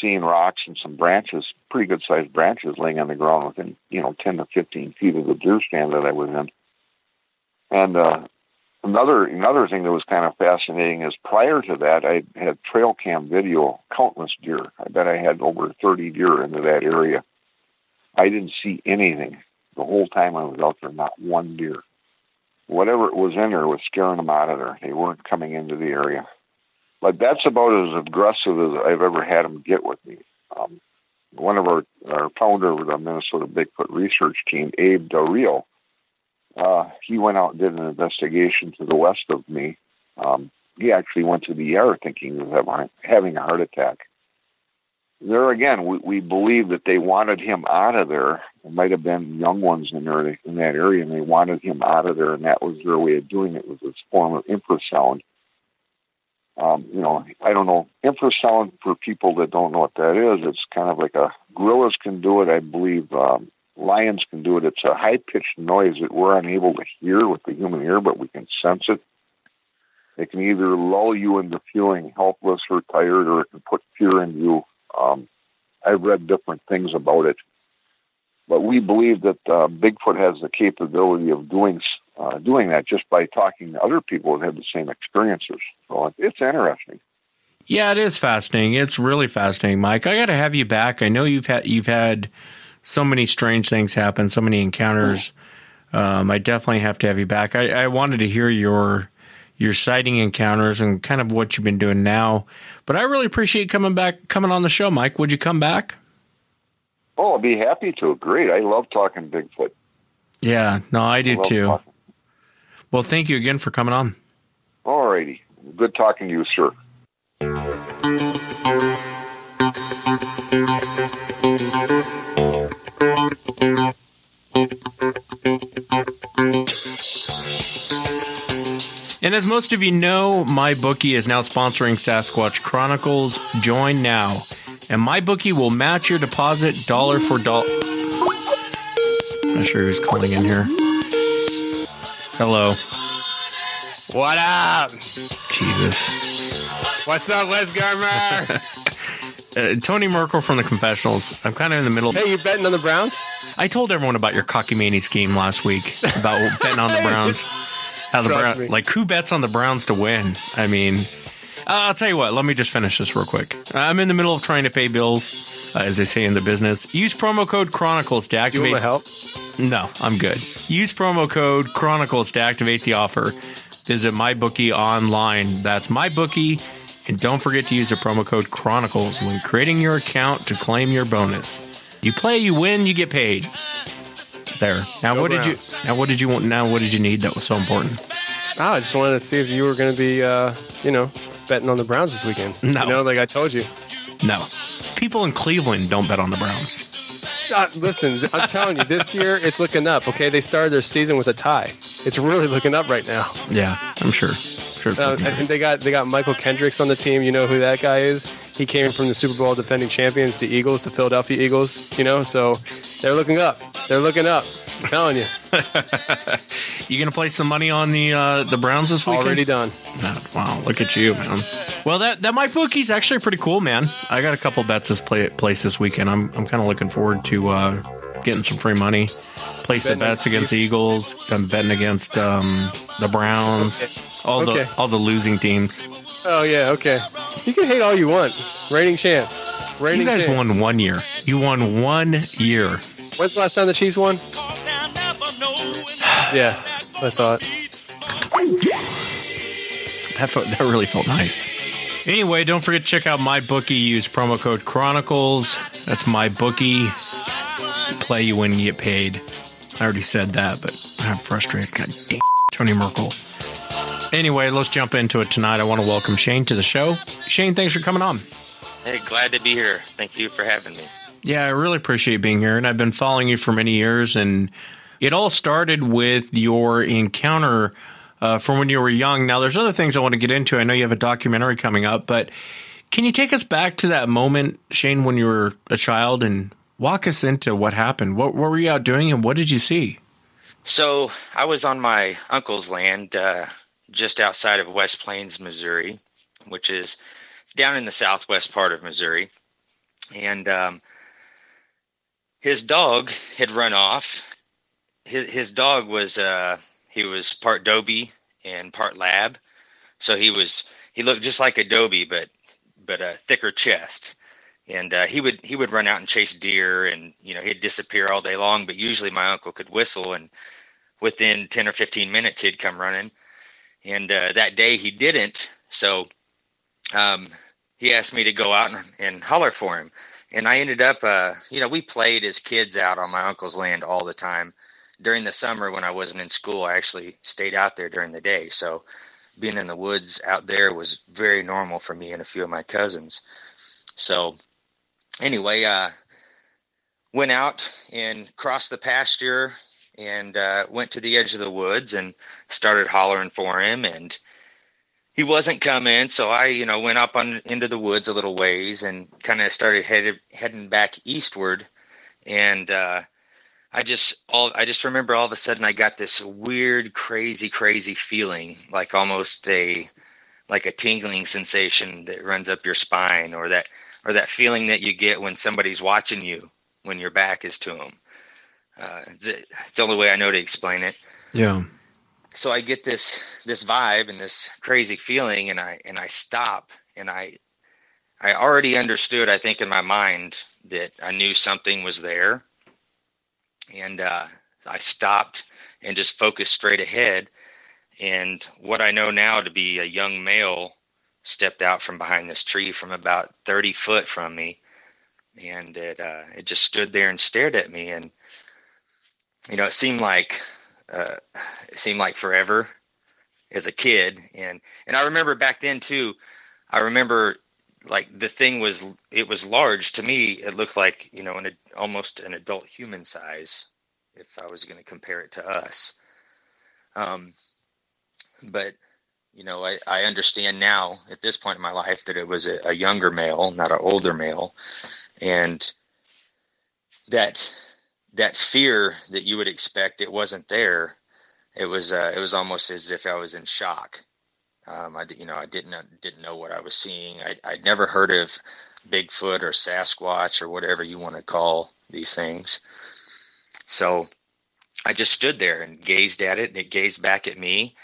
seen rocks and some branches, pretty good sized branches, laying on the ground within, you know, ten to fifteen feet of the deer stand that I was in. And uh, another another thing that was kind of fascinating is prior to that, I had trail cam video countless deer. I bet I had over thirty deer into that area. I didn't see anything the whole time I was out there, not one deer whatever it was in there was scaring them out of there. They weren't coming into the area. But that's about as aggressive as I've ever had them get with me. Um, one of our, our founder of the Minnesota Bigfoot research team, Abe Del Rio, uh, he went out and did an investigation to the west of me. Um, he actually went to the ER thinking he was having a heart attack there again, we, we believe that they wanted him out of there. There might have been young ones in there in that area, and they wanted him out of there, and that was their way of doing it. Was this form of infrasound? Um, you know, I don't know infrasound for people that don't know what that is. It's kind of like a gorillas can do it. I believe um, lions can do it. It's a high pitched noise that we're unable to hear with the human ear, but we can sense it. It can either lull you into feeling helpless or tired, or it can put fear in you um, I've read different things about it, but we believe that uh, Bigfoot has the capability of doing uh, doing that just by talking to other people that have the same experiences. So it's interesting. Yeah, it is fascinating. It's really fascinating, Mike. I got to have you back. I know you've had you've had so many strange things happen, so many encounters. Um, I definitely have to have you back. I, I wanted to hear your your sighting encounters and kind of what you've been doing now. But I really appreciate coming back, coming on the show, Mike. Would you come back? Oh, I'd be happy to. Great. I love talking Bigfoot. Yeah, no, I do I too. Talking. Well, thank you again for coming on. All righty. Good talking to you, sir. And as most of you know, MyBookie is now sponsoring Sasquatch Chronicles. Join now, and MyBookie will match your deposit dollar for dollar. I'm not sure who's calling in here. Hello. What up? Jesus. What's up, Wes Germer? uh, Tony Merkel from the Confessionals. I'm kind of in the middle. Hey, you betting on the Browns? I told everyone about your cocky cockamamie scheme last week about betting on the Browns. How the Browns, like who bets on the Browns to win? I mean, uh, I'll tell you what. Let me just finish this real quick. I'm in the middle of trying to pay bills, uh, as they say in the business. Use promo code Chronicles to activate. You want help? No, I'm good. Use promo code Chronicles to activate the offer. Visit MyBookie online. That's MyBookie, and don't forget to use the promo code Chronicles when creating your account to claim your bonus. You play, you win, you get paid there. Now, Go what Browns. did you? Now, what did you want? Now, what did you need that was so important? Oh, I just wanted to see if you were going to be, uh, you know, betting on the Browns this weekend. No, you know, like I told you. No, people in Cleveland don't bet on the Browns. Uh, listen, I'm telling you, this year it's looking up. Okay, they started their season with a tie. It's really looking up right now. Yeah, I'm sure. Kurt's Uh, and they got they got Mychal Kendricks on the team. You know who that guy is? He came from the Super Bowl defending champions, the Eagles, the Philadelphia Eagles. You know, so they're looking up. They're looking up. I'm telling you, you gonna play some money on the uh, the Browns this weekend? already done. Oh, wow, look at you, man. Well, that that MyBookie's actually pretty cool, man. I got a couple bets this play place this weekend. I'm I'm kind of looking forward to uh, getting some free money. Place the bets against? Eagles. I'm betting against um, the Browns. All Okay. the all the losing teams. Oh yeah, okay. You can hate all you want. Reigning champs. Reigning You guys champs. won one year. You won one year. When's the last time the Chiefs won? yeah, I thought. That felt, that really felt nice. Anyway, don't forget to check out MyBookie. Use promo code Chronicles. That's MyBookie. Play you win, you get paid. I already said that, but I'm frustrated. God damn, Tony Merkel. Anyway, let's jump into it tonight. I want to welcome Shane to the show. Shane, thanks for coming on. Hey, glad to be here. Thank you for having me. Yeah, I really appreciate being here, and I've been following you for many years. And it all started with your encounter uh, from when you were young. Now, there's other things I want to get into. I know you have a documentary coming up, but can you take us back to that moment, Shane, when you were a child, and walk us into what happened? What, what were you out doing, and what did you see? So, I was on my uncle's land uh, just outside of West Plains, Missouri, which is down in the southwest part of Missouri. And um, his dog had run off. His, his dog was uh, he was part Dobie and part Lab, so he was he looked just like a Dobie, but but a thicker chest. And uh, he would he would run out and chase deer, and you know he'd disappear all day long. But usually my uncle could whistle, and within ten or fifteen minutes he'd come running. And uh, that day he didn't, so um, he asked me to go out and, and holler for him. And I ended up, uh, you know, we played as kids out on my uncle's land all the time. During the summer when I wasn't in school, I actually stayed out there during the day. So being in the woods out there was very normal for me and a few of my cousins. So anyway, uh, went out and crossed the pasture and uh, went to the edge of the woods and started hollering for him and he wasn't coming. So i you know went up on into the woods a little ways and kind of started headed heading back eastward. And uh i just all i just remember all of a sudden i got this weird crazy crazy feeling like almost a like a tingling sensation that runs up your spine or that or that feeling that you get when somebody's watching you when your back is to them uh, it's, it's the only way I know to explain it. Yeah. So I get this this vibe and this crazy feeling, and I and I stop, and I I already understood. I think in my mind that I knew something was there, and uh, I stopped and just focused straight ahead. And what I know now to be a young male stepped out from behind this tree from about thirty foot from me, and it uh, it just stood there and stared at me and you know, it seemed like uh, it seemed like forever as a kid, and and I remember back then too. I remember like the thing was it was large to me. It looked like you know an almost an adult human size if I was going to compare it to us. Um, but you know, I, I understand now at this point in my life that it was a, a younger male, not an older male, and that that fear that you would expect it wasn't there. It was uh, it was almost as if i was in shock. Um, i you know i didn't didn't know what i was seeing. I, i'd never heard of bigfoot or sasquatch or whatever you want to call these things. So i just stood there and gazed at it and it gazed back at me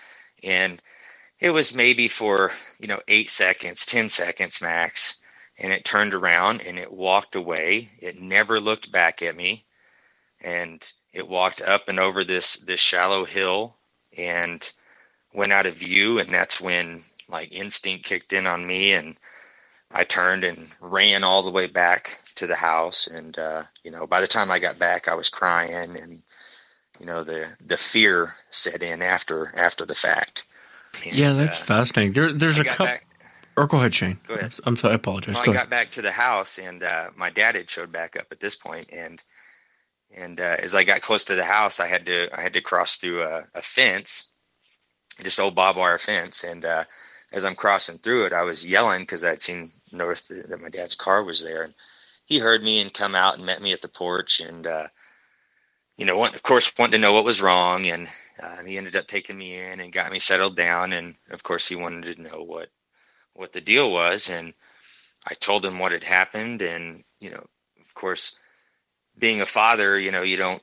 and it was maybe for you know eight seconds ten seconds max and it turned around and it walked away. It never looked back at me and it walked up and over this this shallow hill and went out of view and that's when like instinct kicked in on me and I turned and ran all the way back to the house and uh you know by the time I got back I was crying and you know the the fear set in after after the fact. And, yeah, that's uh, fascinating. There, there's I a couple. back- Or go ahead, Shane. Go ahead. I'm sorry. I apologize. Well, I got back to the house, and uh, my dad had showed back up at this point, and and uh, as I got close to the house, I had to I had to cross through a, a fence, just old barbed wire fence. And uh, as I'm crossing through it, I was yelling because I'd seen noticed that, my dad's car was there, and he heard me and come out and met me at the porch, and uh, you know, of course, wanted to know what was wrong, and uh, he ended up taking me in and got me settled down, and of course, he wanted to know what what the deal was, and I told him what had happened, and you know, of course, being a father, you know, you don't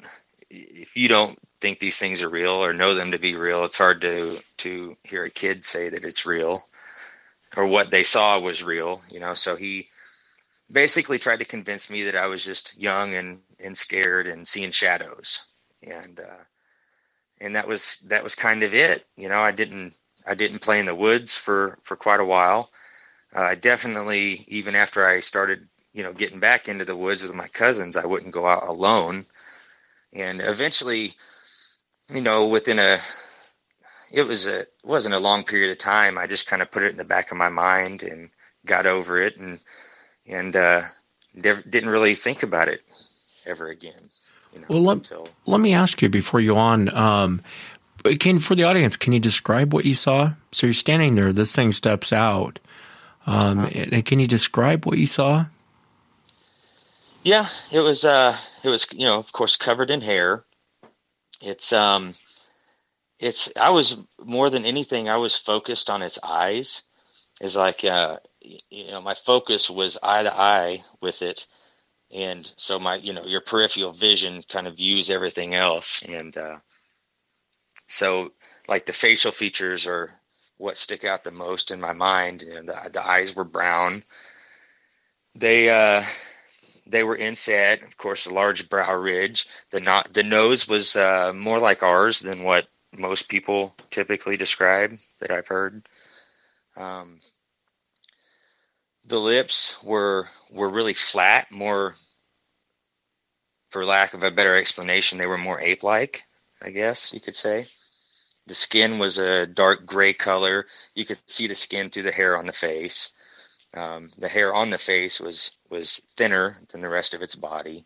if you don't think these things are real or know them to be real, it's hard to to hear a kid say that it's real or what they saw was real, you know. So he basically tried to convince me that I was just young and and scared and seeing shadows. And uh and that was that was kind of it. You know, I didn't I didn't play in the woods for for quite a while. Uh, I definitely even after I started, you know, getting back into the woods with my cousins, I wouldn't go out alone. And eventually you know, within a, it was a, it wasn't a long period of time. I just kind of put it in the back of my mind and got over it and, and, uh, never, didn't really think about it ever again. You know, well, let, until, let me ask you before you on, um, can, for the audience, can you describe what you saw? So you're standing there, this thing steps out. Um, uh-huh. and can you describe what you saw? Yeah, it was, uh, it was, you know, of course, covered in hair. It's um it's i was more than anything i was focused on its eyes. Is like uh you know my focus was eye to eye with it. And so my you know your peripheral vision kind of views everything else. And uh so like the facial features are what stick out the most in my mind. And the, the eyes were brown. They uh they were inset, of course, a large brow ridge. The not the nose was uh, more like ours than what most people typically describe that I've heard. Um, the lips were were really flat, more, for lack of a better explanation, they were more ape-like, I guess you could say. The skin was a dark gray color. You could see the skin through the hair on the face. Um, the hair on the face was was thinner than the rest of its body.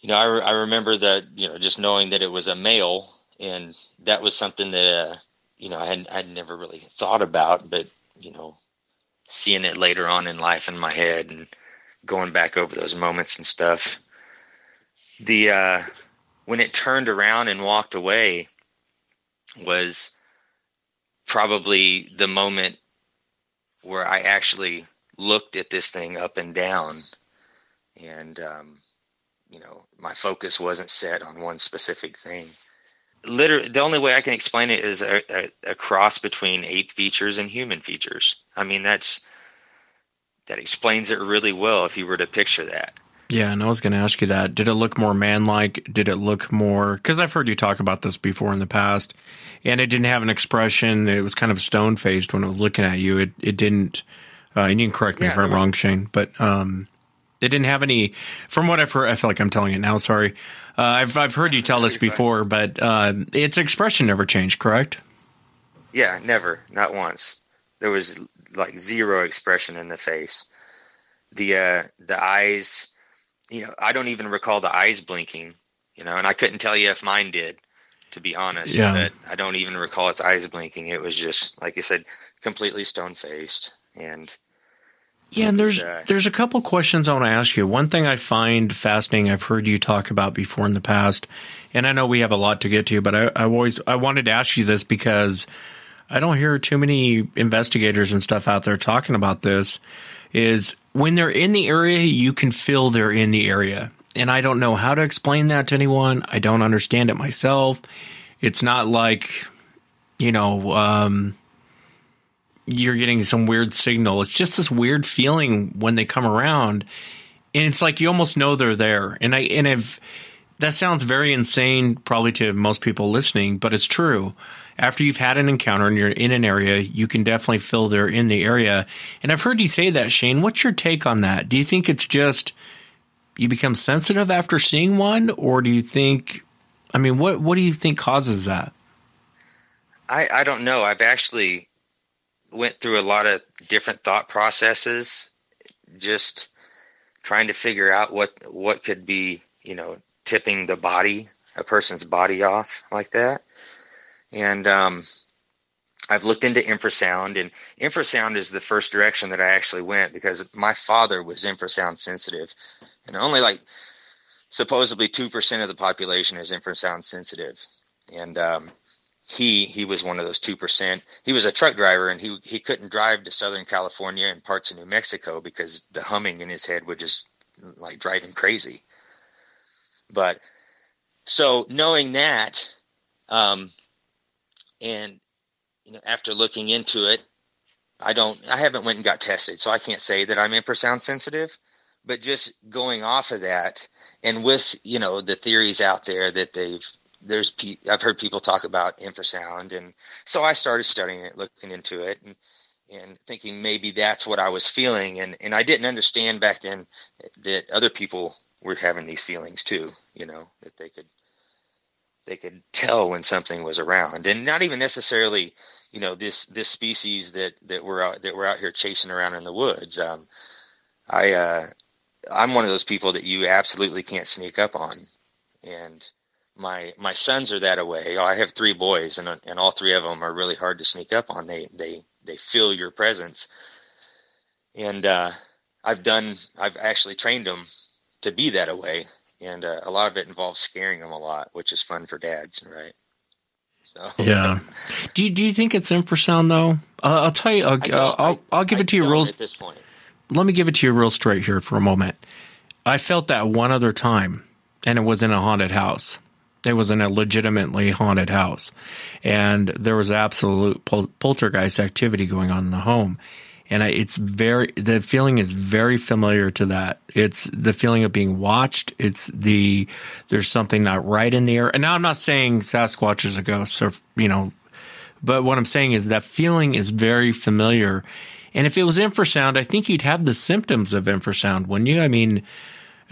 You know, I, re- I remember that you know just knowing that it was a male, and that was something that uh, you know I had I'd never really thought about, but you know, seeing it later on in life in my head and going back over those moments and stuff. The uh, when it turned around and walked away was probably the moment where I actually looked at this thing up and down and um, you know my focus wasn't set on one specific thing. Literally the only way i can explain it is a, a, a, cross between ape features and human features. I mean that's that explains it really well if you were to picture that. Yeah and i was going to ask you that. Did it look more man-like? Did it look more because i've heard you talk about this before in the past and it didn't have an expression. It was kind of stone-faced when it was looking at you. It, it didn't uh, and you can correct me yeah, if I'm was, wrong, Shane, but um, they didn't have any. From what I've heard, I feel like I'm telling it now. Sorry, uh, I've I've heard you tell this before, but uh, its expression never changed, correct? Yeah, never, not once. There was like zero expression in the face. The uh, the eyes, you know, I don't even recall the eyes blinking. You know, and I couldn't tell you if mine did, to be honest. Yeah. But I don't even recall its eyes blinking. It was just like you said, completely stone faced and yeah, and there's uh, there's a couple questions I want to ask you. One thing I find fascinating, I've heard you talk about before in the past, and I know we have a lot to get to, but I, I always I wanted to ask you this because I don't hear too many investigators and stuff out there talking about this. Is when they're in the area, you can feel they're in the area, and I don't know how to explain that to anyone. I don't understand it myself. It's not like you know. Um, you're getting some weird signal. It's just this weird feeling when they come around, and it's like you almost know they're there. And I and if that sounds very insane, probably to most people listening, but it's true. After you've had an encounter and you're in an area, you can definitely feel they're in the area. And I've heard you say that, Shane. What's your take on that? Do you think it's just you become sensitive after seeing one, or do you think? I mean, what what do you think causes that? I I don't know. I've actually went through a lot of different thought processes, just trying to figure out what what could be, you know, tipping the body, a person's body off like that. And um, I've looked into infrasound, and infrasound is the first direction that I actually went because my father was infrasound sensitive, and only like supposedly two percent of the population is infrasound sensitive, and um, he he was one of those two percent. He was a truck driver, and he he couldn't drive to Southern California and parts of New Mexico because the humming in his head would just like drive him crazy. But so knowing that, um, and you know, after looking into it, I don't, I haven't went and got tested, so I can't say that I'm infrasound sensitive. But just going off of that, and with you know the theories out there that they've there's pe- I've heard people talk about infrasound, and so I started studying it, looking into it, and and thinking maybe that's what I was feeling, and and I didn't understand back then that other people were having these feelings too, you know, that they could they could tell when something was around, and not even necessarily, you know, this this species that that we're out that we're out here chasing around in the woods. Um, I uh, I'm one of those people that you absolutely can't sneak up on, and my my sons are that way. I have three boys, and and all three of them are really hard to sneak up on. They they they feel your presence, and uh, I've done I've actually trained them to be that way, and uh, a lot of it involves scaring them a lot, which is fun for dads, right? So Yeah. Do you, do you think it's infrasound though? Uh, I'll tell you. I'll, I'll, I'll, I'll give I it to you real. at this point. Let me give it to you real straight here for a moment. I felt that one other time, and it was in a haunted house. It was in a legitimately haunted house, and there was absolute pol- poltergeist activity going on in the home. And I, it's very the feeling is very familiar to that. It's the feeling of being watched. It's the there's something not right in the air. And now I'm not saying Sasquatch is a ghost, or you know, but what I'm saying is that feeling is very familiar. And if it was infrasound, I think you'd have the symptoms of infrasound, wouldn't you? I mean,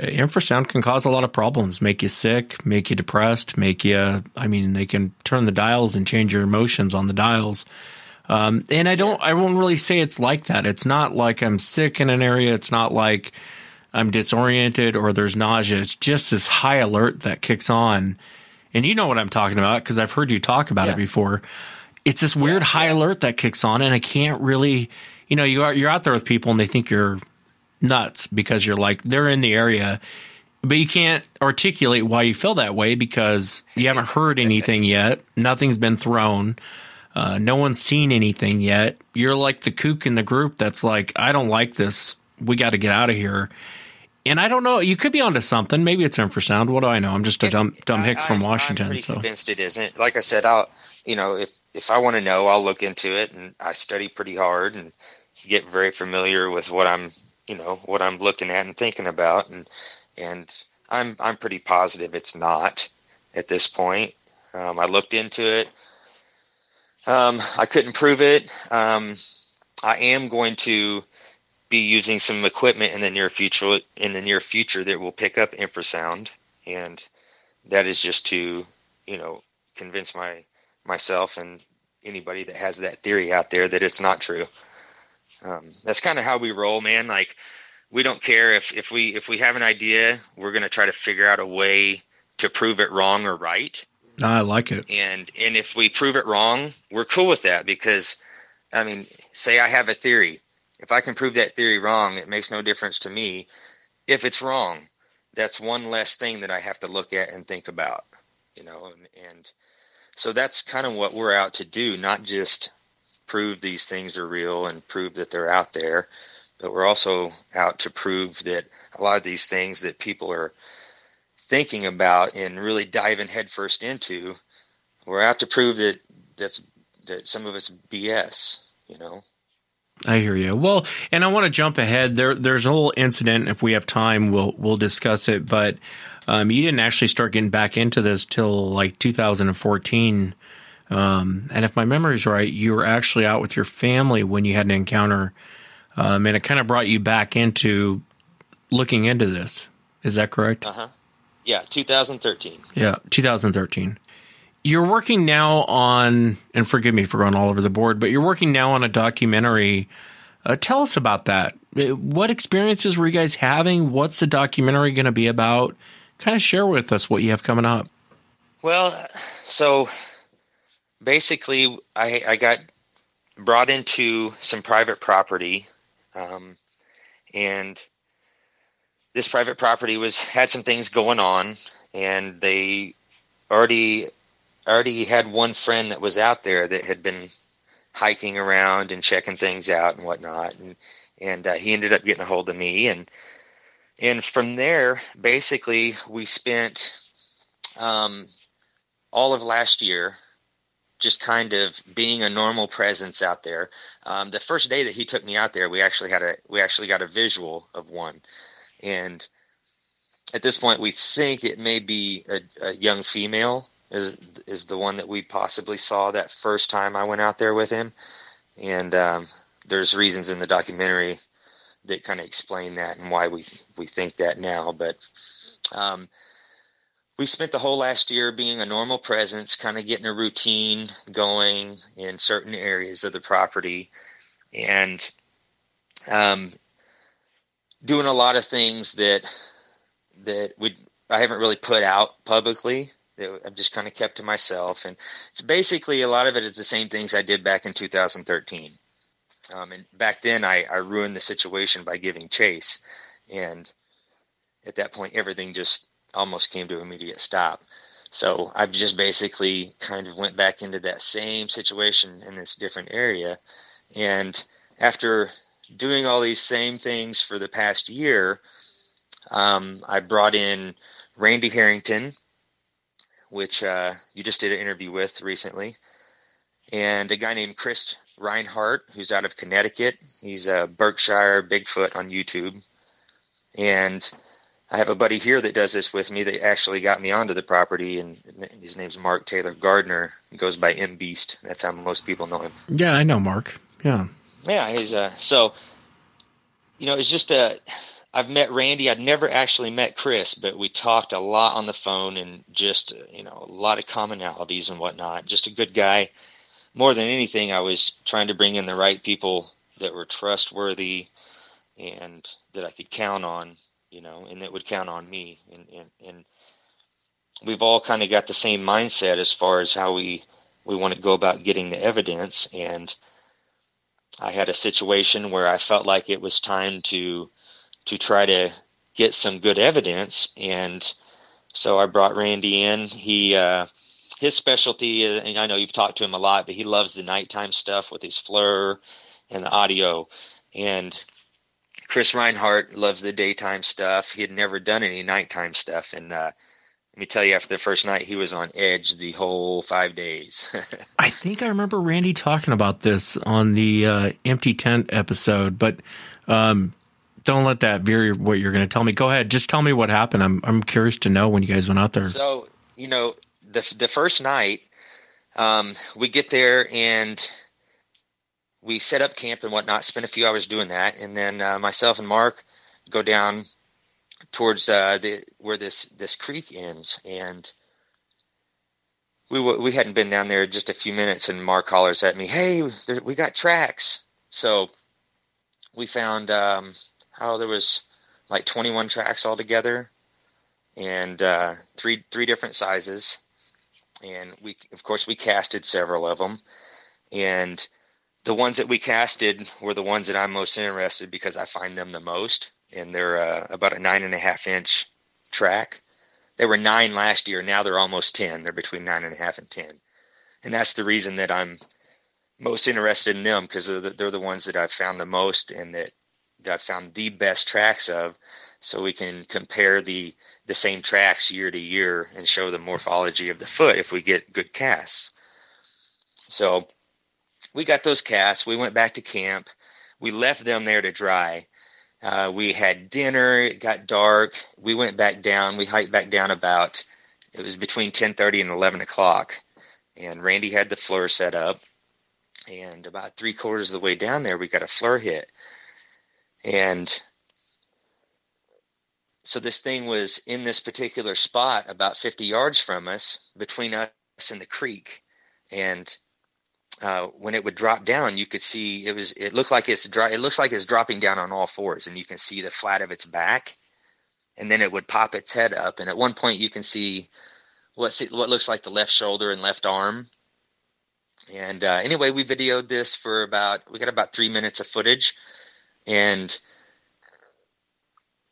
infrasound can cause a lot of problems, make you sick, make you depressed, make you, I mean, they can turn the dials and change your emotions on the dials. Um, and I don't, I won't really say it's like that. It's not like I'm sick in an area. It's not like I'm disoriented or there's nausea. It's just this high alert that kicks on. And you know what I'm talking about because I've heard you talk about it before. It's this weird high alert that kicks on, and I can't really, you know, you are you're out there with people and they think you're nuts because you're like they're in the area, but you can't articulate why you feel that way because you haven't heard anything yet. Nothing's been thrown. Uh, no one's seen anything yet. You're like the kook in the group that's like, I don't like this. We got to get out of here. And I don't know. You could be onto something. Maybe it's infrasound. What do I know? I'm just a dumb dumb hick from Washington. I'm pretty so convinced it isn't. Like I said, I'll you know if if I want to know, I'll look into it, and I study pretty hard and get very familiar with what I'm you know what I'm looking at and thinking about, and and I'm I'm pretty positive it's not at this point. Um, I looked into it. Um, I couldn't prove it. Um, I am going to be using some equipment in the near future in the near future that will pick up infrasound and that is just to you know convince my myself and anybody that has that theory out there that it's not true um, that's kind of how we roll man. Like we don't care if if we if we have an idea we're going to try to figure out a way to prove it wrong or right. I like it. and and if we prove it wrong we're cool with that because i mean say i have a theory. If i can prove that theory wrong it makes no difference to me. If it's wrong that's one less thing that i have to look at and think about you know and, and so that's kind of what we're out to do not just prove these things are real and prove that they're out there but we're also out to prove that a lot of these things that people are thinking about and really diving headfirst into, we're out to prove that that's that some of it's BS. You know. I hear you. Well, and I want to jump ahead. There, there's a little incident. If we have time, we'll we'll discuss it. But um, you didn't actually start getting back into this till like 2014. Um, and if my memory is right, you were actually out with your family when you had an encounter, um, and it kind of brought you back into looking into this. Is that correct? Uh huh. Yeah, 2013. Yeah, 2013. You're working now on, and forgive me for going all over the board, but you're working now on a documentary. Uh, tell us about that. Uh, What experiences were you guys having? What's the documentary going to be about? Kind of share with us what you have coming up. Well, so basically, I I got brought into some private property, um, and this private property was had some things going on, and they already already had one friend that was out there that had been hiking around and checking things out and whatnot, and and uh, he ended up getting a hold of me, and and from there, basically, we spent um, all of last year just kind of being a normal presence out there. Um, the first day that he took me out there, we actually had a we actually got a visual of one, and at this point, we think it may be a, a young female is is the one that we possibly saw that first time I went out there with him, and um, there's reasons in the documentary that kind of explain that and why we we think that now, but. Um, we spent the whole last year being a normal presence, kind of getting a routine going in certain areas of the property, and um, doing a lot of things that that we I haven't really put out publicly. I've just kind of kept to myself, and it's basically a lot of it is the same things I did back in 2013. Um, and back then, I, I ruined the situation by giving chase, and at that point, everything just almost came to an immediate stop. So I've just basically kind of went back into that same situation in this different area. And after doing all these same things for the past year, um, I brought in Randy Harrington, which uh, you just did an interview with recently, and a guy named Chris Reinhardt, who's out of Connecticut. He's a Berkshire Bigfoot on YouTube. And I have a buddy here that does this with me that actually got me onto the property, and his name's Mark Taylor Gardner. He goes by M Beast. That's how most people know him. Yeah, I know Mark. Yeah. Yeah, he's uh so you know, it's just a I've met Randy. I've never actually met Chris, but we talked a lot on the phone and just you know a lot of commonalities and whatnot. Just a good guy. More than anything, I was trying to bring in the right people that were trustworthy and that I could count on you know, and that would count on me. And, and, and we've all kind of got the same mindset as far as how we, we want to go about getting the evidence. And I had a situation where I felt like it was time to, to try to get some good evidence. And so I brought Randy in. He, uh, his specialty, and I know you've talked to him a lot, but he loves the nighttime stuff with his FLIR and the audio. And Chris Reinhardt loves the daytime stuff. He had never done any nighttime stuff, and uh, let me tell you, after the first night, he was on edge the whole five days. I think I remember Randy talking about this on the uh, empty tent episode, but um, don't let that veer what you're going to tell me. Go ahead, just tell me what happened. I'm I'm curious to know when you guys went out there. So you know, the the first night, um, we get there and we set up camp and whatnot, spent a few hours doing that, and then uh, myself and Mark go down towards uh, the where this this creek ends, and we we hadn't been down there just a few minutes, and Mark hollers at me, "Hey, there, we got tracks!" So we found um, how there was like 21 tracks altogether, and uh, three three different sizes, and we of course we casted several of them, and the ones that we casted were the ones that I'm most interested because I find them the most, and they're uh, about a nine and a half inch track. They were nine last year. Now they're almost ten. They're between nine and a half and ten, and that's the reason that I'm most interested in them because they're the, they're the ones that I've found the most and that that I've found the best tracks of. So we can compare the the same tracks year to year and show the morphology of the foot if we get good casts. So we got those casts. We went back to camp. We left them there to dry. Uh, we had dinner. It got dark. We went back down. We hiked back down about. It was between ten thirty and eleven o'clock, and Randy had the FLIR set up. And about three quarters of the way down there, we got a FLIR hit, and so this thing was in this particular spot about 50 yards from us between us and the creek and uh, when it would drop down, you could see it was. It looked like it's dry. It looks like it's dropping down on all fours, and you can see the flat of its back, and then it would pop its head up. And at one point, you can see what what looks like the left shoulder and left arm. And uh, anyway, we videoed this for about we got about three minutes of footage, and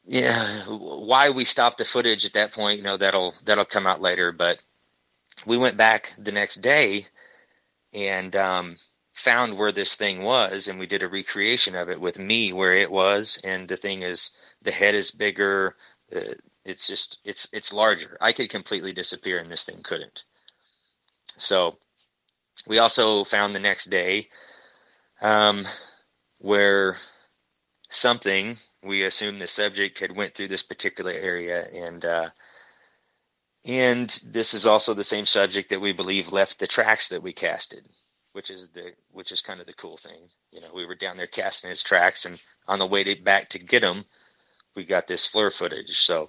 yeah, why we stopped the footage at that point, you know, that'll that'll come out later. But we went back the next day and um, found where this thing was, and we did a recreation of it with me where it was, and the thing is, the head is bigger. Uh, it's just it's it's larger. I could completely disappear, and this thing couldn't. So we also found the next day um, where something we assumed the subject had went through this particular area and uh, and this is also the same subject that we believe left the tracks that we casted which is the which is kind of the cool thing you know we were down there casting his tracks and on the way to, back to get him we got this FLIR footage so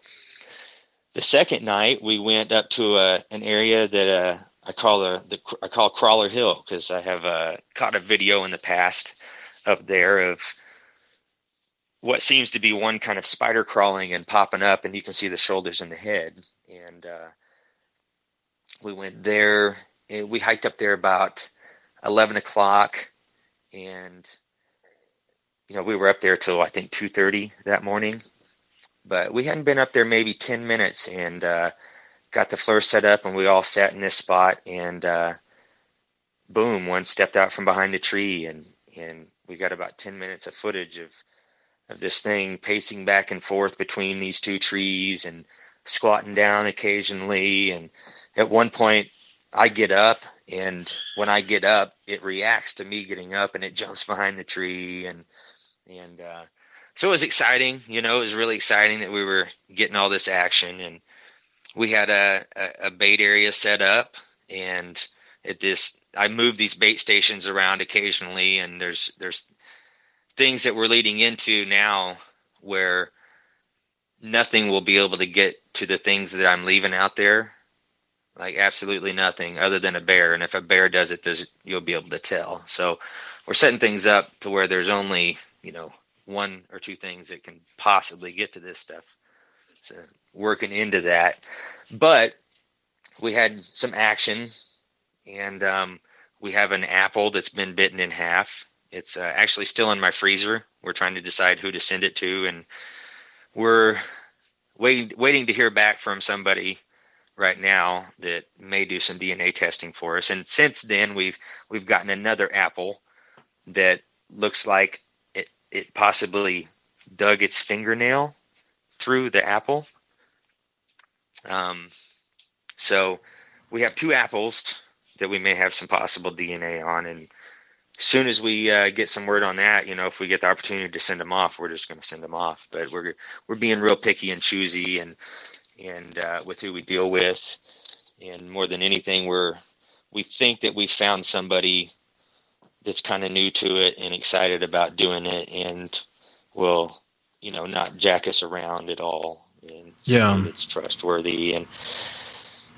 the second night we went up to a, uh, an area that uh, I call the, the I call Crawler Hill because I have uh, caught a video in the past up there of what seems to be one kind of spider crawling and popping up, and you can see the shoulders and the head. And uh, we went there. And we hiked up there about eleven o'clock, and you know we were up there till I think two thirty that morning. But we hadn't been up there maybe ten minutes, and uh, got the FLIR set up, and we all sat in this spot. And uh, boom, one stepped out from behind a tree, and and we got about ten minutes of footage of of this thing pacing back and forth between these two trees and squatting down occasionally. And at one point, I get up, and when I get up, it reacts to me getting up, and it jumps behind the tree, and and uh, so it was exciting. You know, it was really exciting that we were getting all this action, and we had a, a, a bait area set up, and at this, I move these bait stations around occasionally, and there's there's things that we're leading into now where nothing will be able to get to the things that I'm leaving out there. Like absolutely nothing other than a bear. And if a bear does it, there's, you'll be able to tell. So we're setting things up to where there's only, you know, one or two things that can possibly get to this stuff. So working into that. But we had some action and um, we have an apple that's been bitten in half it's uh, actually still in my freezer. We're trying to decide who to send it to, and we're waiting waiting to hear back from somebody right now that may do some DNA testing for us. And since then, we've we've gotten another apple that looks like it it possibly dug its fingernail through the apple. Um, so we have two apples that we may have some possible DNA on, and soon as we uh, get some word on that, you know, if we get the opportunity to send them off, we're just going to send them off. But we're we're being real picky and choosy, and and uh, with who we deal with, and more than anything, we're we think that we found somebody that's kind of new to it and excited about doing it, and will you know not jack us around at all, and yeah, it's trustworthy and.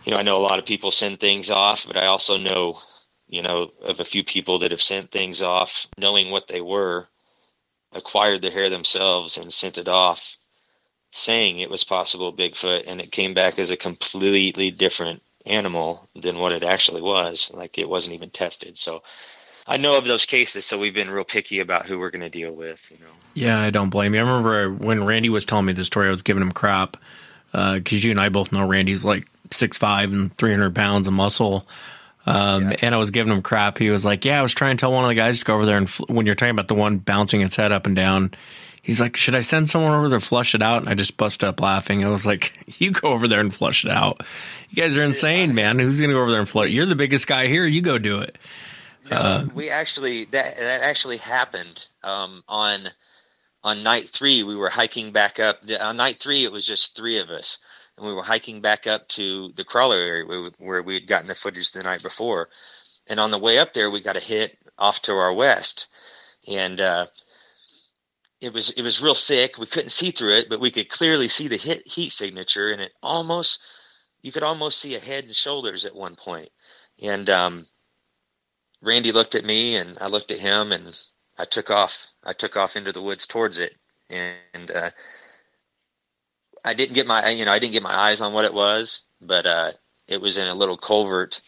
You know, I know a lot of people send things off, but I also know you know, of a few people that have sent things off, knowing what they were, acquired the hair themselves and sent it off, saying it was possible Bigfoot, and it came back as a completely different animal than what it actually was. Like it wasn't even tested. So I know of those cases, so we've been real picky about who we're going to deal with. You know. Yeah, I don't blame you. I remember when Randy was telling me the story, I was giving him crap because uh, you and I both know Randy's like six five and three hundred pounds of muscle. Um, yeah. and I was giving him crap. He was like, "Yeah, I was trying to tell one of the guys to go over there and fl- when you're talking about the one bouncing its head up and down." He's like, "Should I send someone over there to flush it out?" And I just busted up laughing. I was like, "You go over there and flush it out. You guys are insane, man. Who's gonna go over there and flush? You're the biggest guy here. You go do it." No, uh, we actually that that actually happened um, on on night three. We were hiking back up. On night three, it was just three of us and we were hiking back up to the crawler area where, we had gotten the footage the night before. And on the way up there, we got a hit off to our west, and uh, it was it was real thick. We couldn't see through it, but we could clearly see the hit heat signature, and it almost you could almost see a head and shoulders at one point. And um, Randy looked at me, and I looked at him, and I took off. I took off into the woods towards it, and uh, I didn't get my you know I didn't get my eyes on what it was, but uh, it was in a little culvert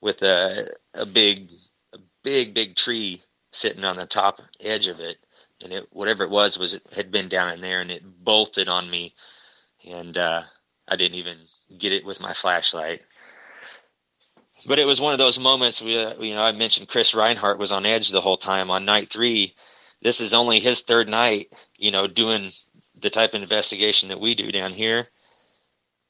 with a a big a big big tree sitting on the top edge of it, and it whatever it was was it had been down in there, and it bolted on me, and uh, I didn't even get it with my flashlight. But it was one of those moments. We, uh, you know, I mentioned Chris Reinhardt was on edge the whole time on night three. This is only his third night, you know, doing the type of investigation that we do down here,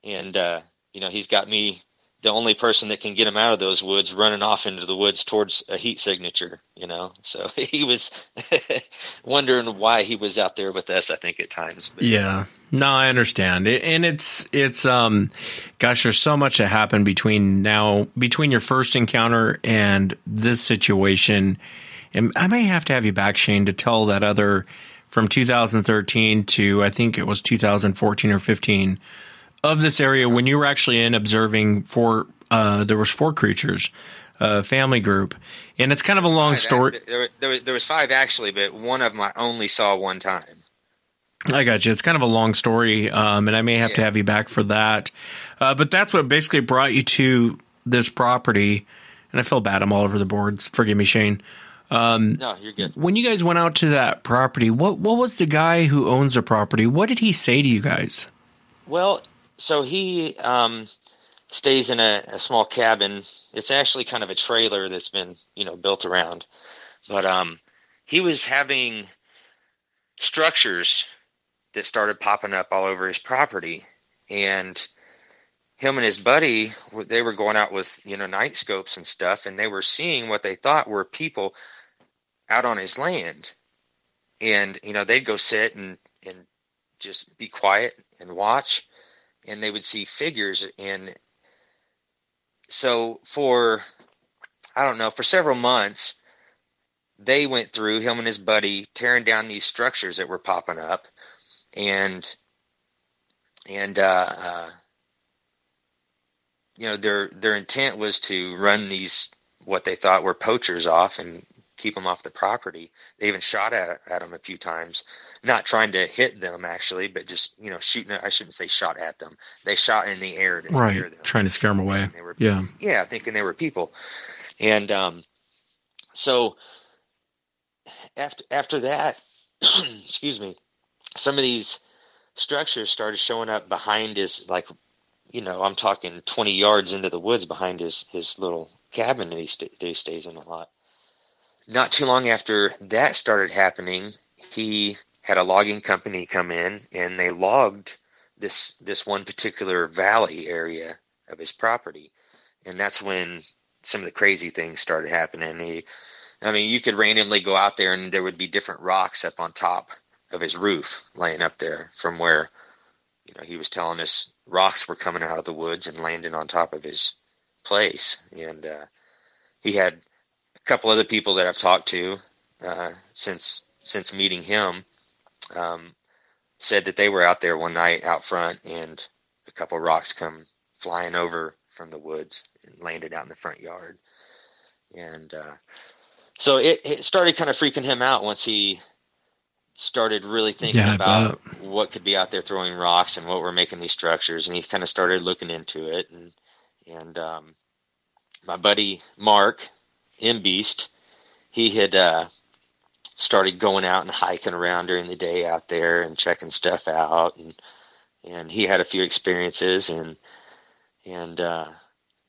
and uh, you know, he's got me the only person that can get him out of those woods running off into the woods towards a heat signature, you know. So he was wondering why he was out there with us, I think at times. But, yeah. No, I understand. And it's it's um gosh, there's so much that happened between now between your first encounter and this situation. And I may have to have you back, Shane, to tell that other from 2013 to I think it was 2014 or 15 of this area when you were actually in observing for uh, there was four creatures uh, family group and it's kind of a long five, story there, there, there was five actually but one of them i only saw one time I got you. It's kind of a long story, um, and I may have yeah. to have you back for that. Uh, but that's what basically brought you to this property. And I feel bad. I'm all over the boards. Forgive me, Shane. Um, no, you're good. When you guys went out to that property, what what was the guy who owns the property? What did he say to you guys? Well, so he um, stays in a, a, small cabin. It's actually kind of a trailer that's been, you know, built around. But um, he was having structures that started popping up all over his property, and him and his buddy they were going out with you know night scopes and stuff, and they were seeing what they thought were people out on his land, and you know they'd go sit and and just be quiet and watch and they would see figures. And so for I don't know for several months they went through him and his buddy tearing down these structures that were popping up. And and uh, uh, you know their their intent was to run these what they thought were poachers off and keep them off the property. They even shot at at them a few times, not trying to hit them actually, but just you know shooting. I shouldn't say shot at them. They shot in the air to right, scare them, trying to scare them away. Were, yeah, yeah, thinking they were people, and um, so after after that, excuse me, some of these structures started showing up behind his like you know i'm talking 20 yards into the woods behind his his little cabin that he, st- that he stays in a lot not too long after that started happening, he had a logging company come in and they logged this this one particular valley area of his property, and that's when some of the crazy things started happening. He, I mean, you could randomly go out there and there would be different rocks up on top of his roof, laying up there from where, you know, he was telling us rocks were coming out of the woods and landing on top of his place, and uh, he had couple other people that I've talked to uh, since since meeting him um, said that they were out there one night out front and a couple rocks come flying over from the woods and landed out in the front yard. And uh, so it, it started kind of freaking him out once he started really thinking yeah, about what could be out there throwing rocks and what were making these structures. And he kind of started looking into it. And, and um, my buddy Mark, M Beast, he had uh, started going out and hiking around during the day out there and checking stuff out, and and he had a few experiences, and and uh,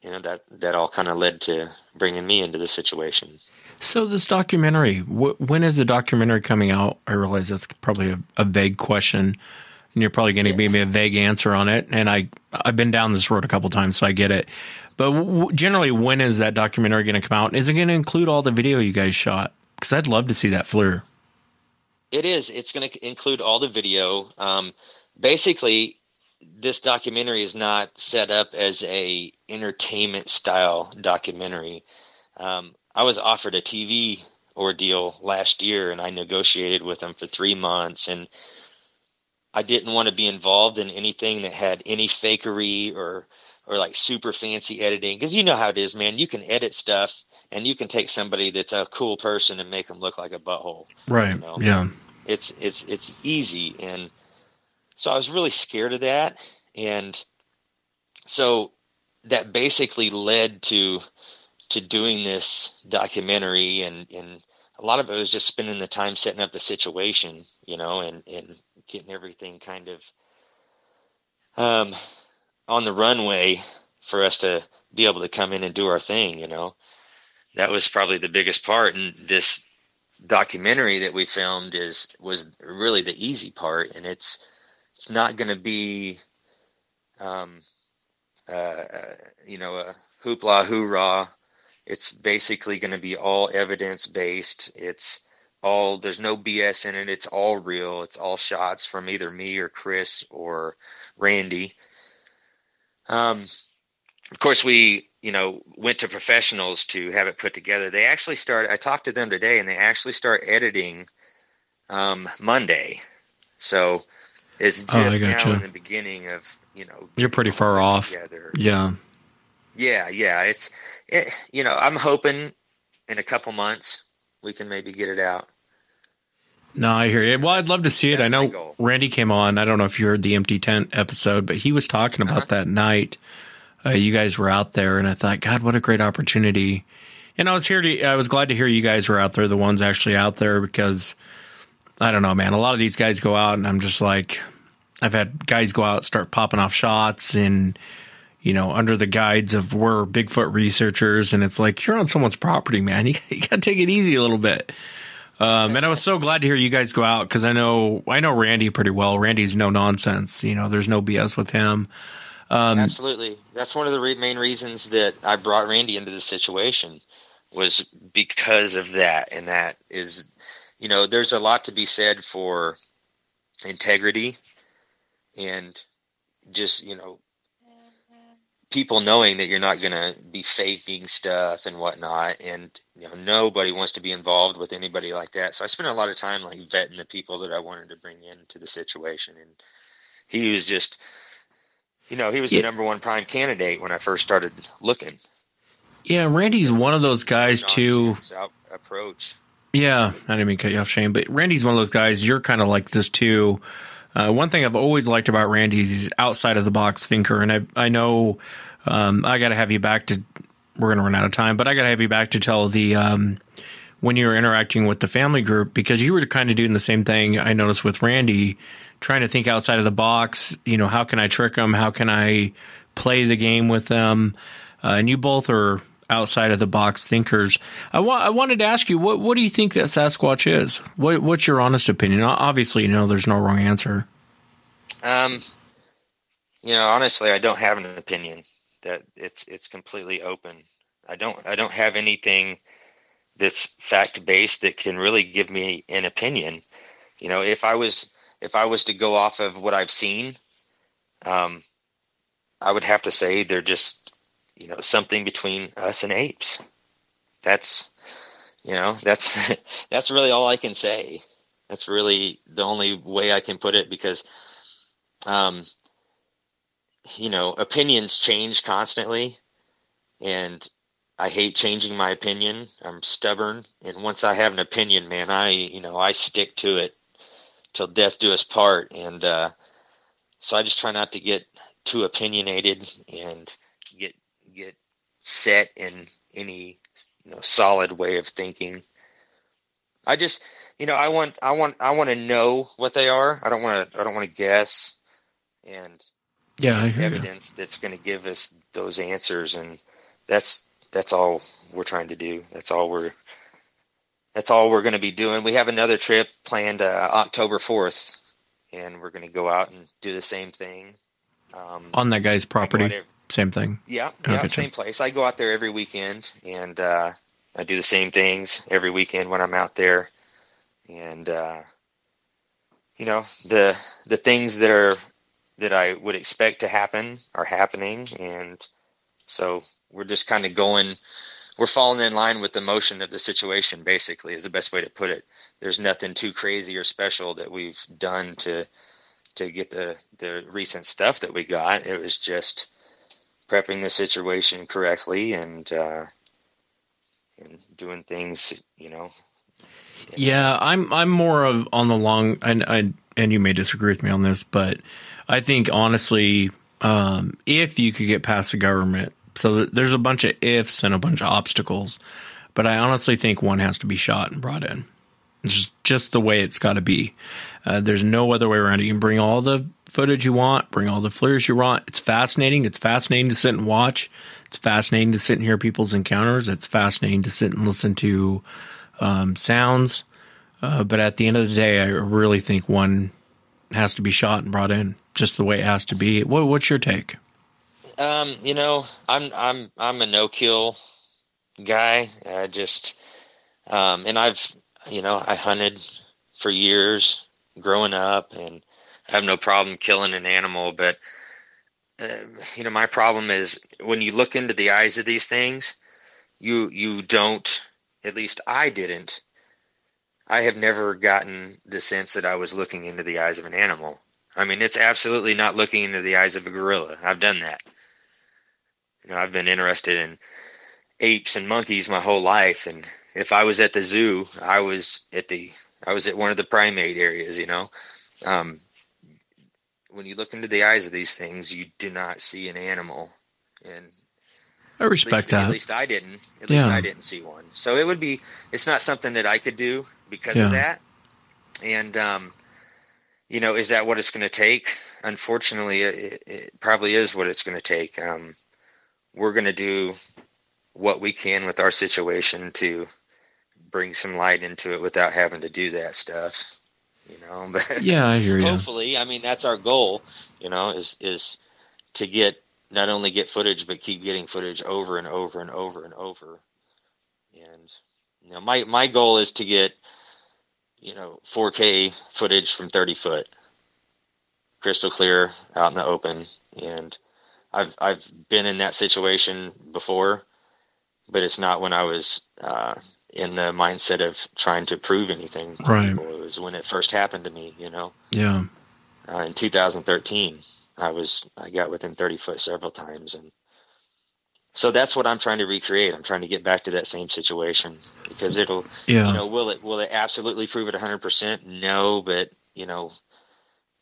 you know that that all kind of led to bringing me into the situation. So this documentary, wh- when is the documentary coming out? I realize that's probably a, a vague question, and you're probably going to yeah. give me a vague answer on it. And I I've been down this road a couple times, so I get it. But w- generally, when is that documentary going to come out? Is it going to include all the video you guys shot? Because I'd love to see that FLIR. It is. It's going to include all the video. Um, basically, this documentary is not set up as a entertainment style documentary. Um, I was offered a TV ordeal last year, and I negotiated with them for three months, and I didn't want to be involved in anything that had any fakery or or like super fancy editing because you know how it is man. You can edit stuff and you can take somebody that's a cool person and make them look like a butthole right. you know? yeah. It's it's it's easy and so i was really scared of that and so that basically led to to doing this documentary and and a lot of it was just spending the time setting up the situation, you know, and and getting everything kind of um on the runway for us to be able to come in and do our thing, you know. That was probably the biggest part and this documentary that we filmed is was really the easy part and it's it's not going to be um uh, you know a hoopla hoorah. It's basically going to be all evidence based it's all there's no bs in it. It's all real. It's all shots from either me or chris or randy um of course we you know went to professionals to have it put together they actually started i talked to them today and they actually start editing um monday so it's Oh, just now gotcha. in the beginning of you know You're pretty far off. together. Yeah. yeah yeah it's it, you know i'm hoping in a couple months we can maybe get it out No, I hear you. Well, I'd love to see it. I know Randy came on. I don't know if you heard the empty tent episode, but he was talking about Uh-huh. that night. Uh, you guys were out there, and I thought, God, what a great opportunity. And I was here to. I was glad to hear you guys were out there, the ones actually out there, because I don't know, man. A lot of these guys go out, and I'm just like, I've had guys go out start popping off shots, and you know, under the guides of we're Bigfoot researchers, and it's like you're on someone's property, man. You, you got to take it easy a little bit. Um, and I was so glad to hear you guys go out because I know I know Randy pretty well. Randy's no nonsense. You know, there's no BS with him. Um, Absolutely. That's one of the re- main reasons that I brought Randy into the situation was because of that. And that is, you know, there's a lot to be said for integrity and just, you know, people knowing that you're not going to be faking stuff and whatnot. And, you know, nobody wants to be involved with anybody like that. So I spent a lot of time like vetting the people that I wanted to bring into the situation. And he was just, you know, he was Yeah. the number one prime candidate when I first started looking. yeah, Randy's one of those guys too. Approach. Yeah, I didn't mean to cut you off, Shane, but Randy's one of those guys. You're kind of like this too. Uh, one thing I've always liked about Randy is he's outside of the box thinker, and I I know um, I got to have you back to. We're gonna run out of time, but I got to have you back to tell the um, when you were interacting with the family group because you were kind of doing the same thing I noticed with Randy, trying to think outside of the box. You know, how can I trick them? How can I play the game with them? Uh, and you both are outside of the box thinkers. I, wa- I wanted to ask you, what what do you think that Sasquatch is? What what's your honest opinion? Obviously, you know there's no wrong answer. Um, you know, honestly, I don't have an opinion. That it's it's completely open. I don't I don't have anything that's fact based that can really give me an opinion. You know, if I was if I was to go off of what I've seen, um, I would have to say they're just you know something between us and apes. That's you know that's that's really all I can say. That's really the only way I can put it because um, you know, opinions change constantly, and I hate changing my opinion. I'm stubborn, and once I have an opinion, man, I you know I stick to it till death do us part. And uh, so I just try not to get too opinionated and set in any you know solid way of thinking. I just you know I want I want I want to know what they are. I don't want to I don't want to guess and Yeah, hear you. evidence that's going to give us those answers and that's that's all we're trying to do that's all we're that's all we're going to be doing we have another trip planned uh, october 4th and we're going to go out and do the same thing um, on that guy's property. whatever. Same thing. yeah, Oh, yeah, gotcha. same place. I go out there every weekend, and uh, I do the same things every weekend when I'm out there. And uh, you know, the the things that are that I would expect to happen are happening, and so we're just kind of going. We're falling in line with the motion of the situation. Basically, is the best way to put it. There's nothing too crazy or special that we've done to to get the the recent stuff that we got. It was just prepping the situation correctly and uh, and doing things, you know. Yeah, I'm I'm more of on the long and and and you may disagree with me on this, but I think honestly, um, if you could get past the government So there's a bunch of ifs and a bunch of obstacles, but I honestly think one has to be shot and brought in. It's just, just the way it's got to be. Uh, there's no other way around it. You can bring all the footage you want, bring all the FLIRs you want. It's fascinating. It's fascinating to sit and watch. It's fascinating to sit and hear people's encounters. It's fascinating to sit and listen to um, sounds. Uh, but at the end of the day, I really think one has to be shot and brought in, just the way it has to be. What, what's your take? Um, you know, I'm I'm I'm a no kill guy. I just um, and I've you know I hunted for years growing up, and I have no problem killing an animal. But uh, you know, my problem is when you look into the eyes of these things, you you don't. At least I didn't. I have never gotten the sense that I was looking into the eyes of an animal. I mean, it's absolutely not looking into the eyes of a gorilla. I've done that. You know, I've been interested in apes and monkeys my whole life, and if I was at the zoo, I was at the I was at one of the primate areas. You know, um, when you look into the eyes of these things, you do not see an animal, and I respect at least, that. At least I didn't. At least I didn't see one. So it would be. It's not something that I could do because Yeah. of that. And um, you know, is that what it's going to take? Unfortunately, it, it probably is what it's going to take. Um, we're going to do what we can with our situation to bring some light into it without having to do that stuff. You know, but Yeah, I hear ya. Hopefully, I mean that's our goal. You know, is is to get not only get footage but keep getting footage over and over and over and over. And you know, my my goal is to get you know 4K footage from 30 foot, crystal clear out in the open. And I've I've been in that situation before, but it's not when I was uh, in the mindset of trying to prove anything. Right. people. It was when it first happened to me. You know Yeah. uh, in 2013 i was i got within 30 foot several times and so that's what i'm trying to recreate i'm trying to get back to that same situation because it'll Yeah. you know will it will it absolutely prove it 100% no but you know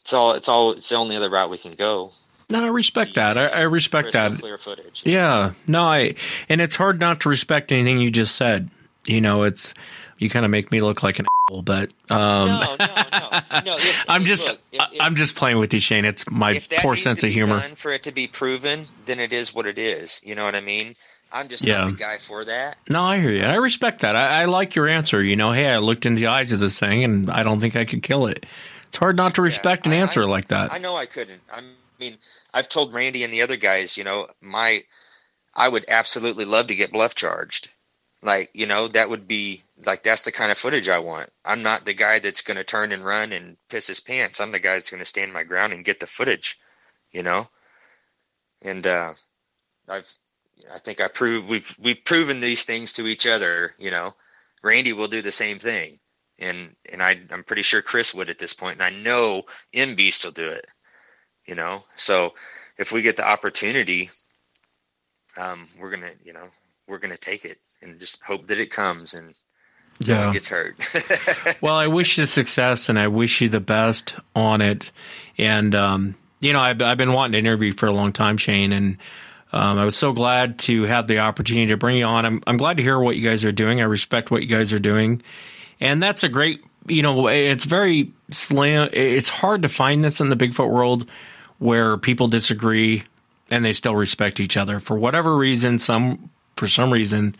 it's all it's all it's the only other route we can go No, I respect that. I, I respect that. clear footage Yeah. No, I and it's hard not to respect anything you just said. You know, it's you kind of make me look like an asshole, but um no no no no if, I'm just look, if, if, I'm just playing with you, Shane. It's my poor sense of humor. for it to be proven then it is what it is you know what i mean i'm just Yeah. not the guy for that No, I hear you. I respect that. I, I like your answer. You know, hey, I looked in the eyes of this thing and I don't think I could kill it. It's hard not to respect an answer like that. I know I couldn't. I mean, I've told Randy and the other guys, you know, my I would absolutely love to get bluff charged. Like, you know, that would be like that's the kind of footage I want. I'm not the guy that's going to turn and run and piss his pants. I'm the guy that's going to stand my ground and get the footage, you know? And uh I've I think I proved we've we've proven these things to each other, you know. Randy will do the same thing. And and I I'm pretty sure Chris would at this point, and I know M Beast will do it. You know, so if we get the opportunity, um, we're gonna you know we're gonna take it and just hope that it comes and Yeah. gets hurt. well, I wish you success and I wish you the best on it. And, um, you know, I've, I've been wanting to interview for a long time, Shane, and um, I was so glad to have the opportunity to bring you on. I'm, I'm glad to hear what you guys are doing. I respect what you guys are doing. And that's a great, you know, it's very slim. It's hard to find this in the Bigfoot world where people disagree and they still respect each other for whatever reason. Some, for some reason,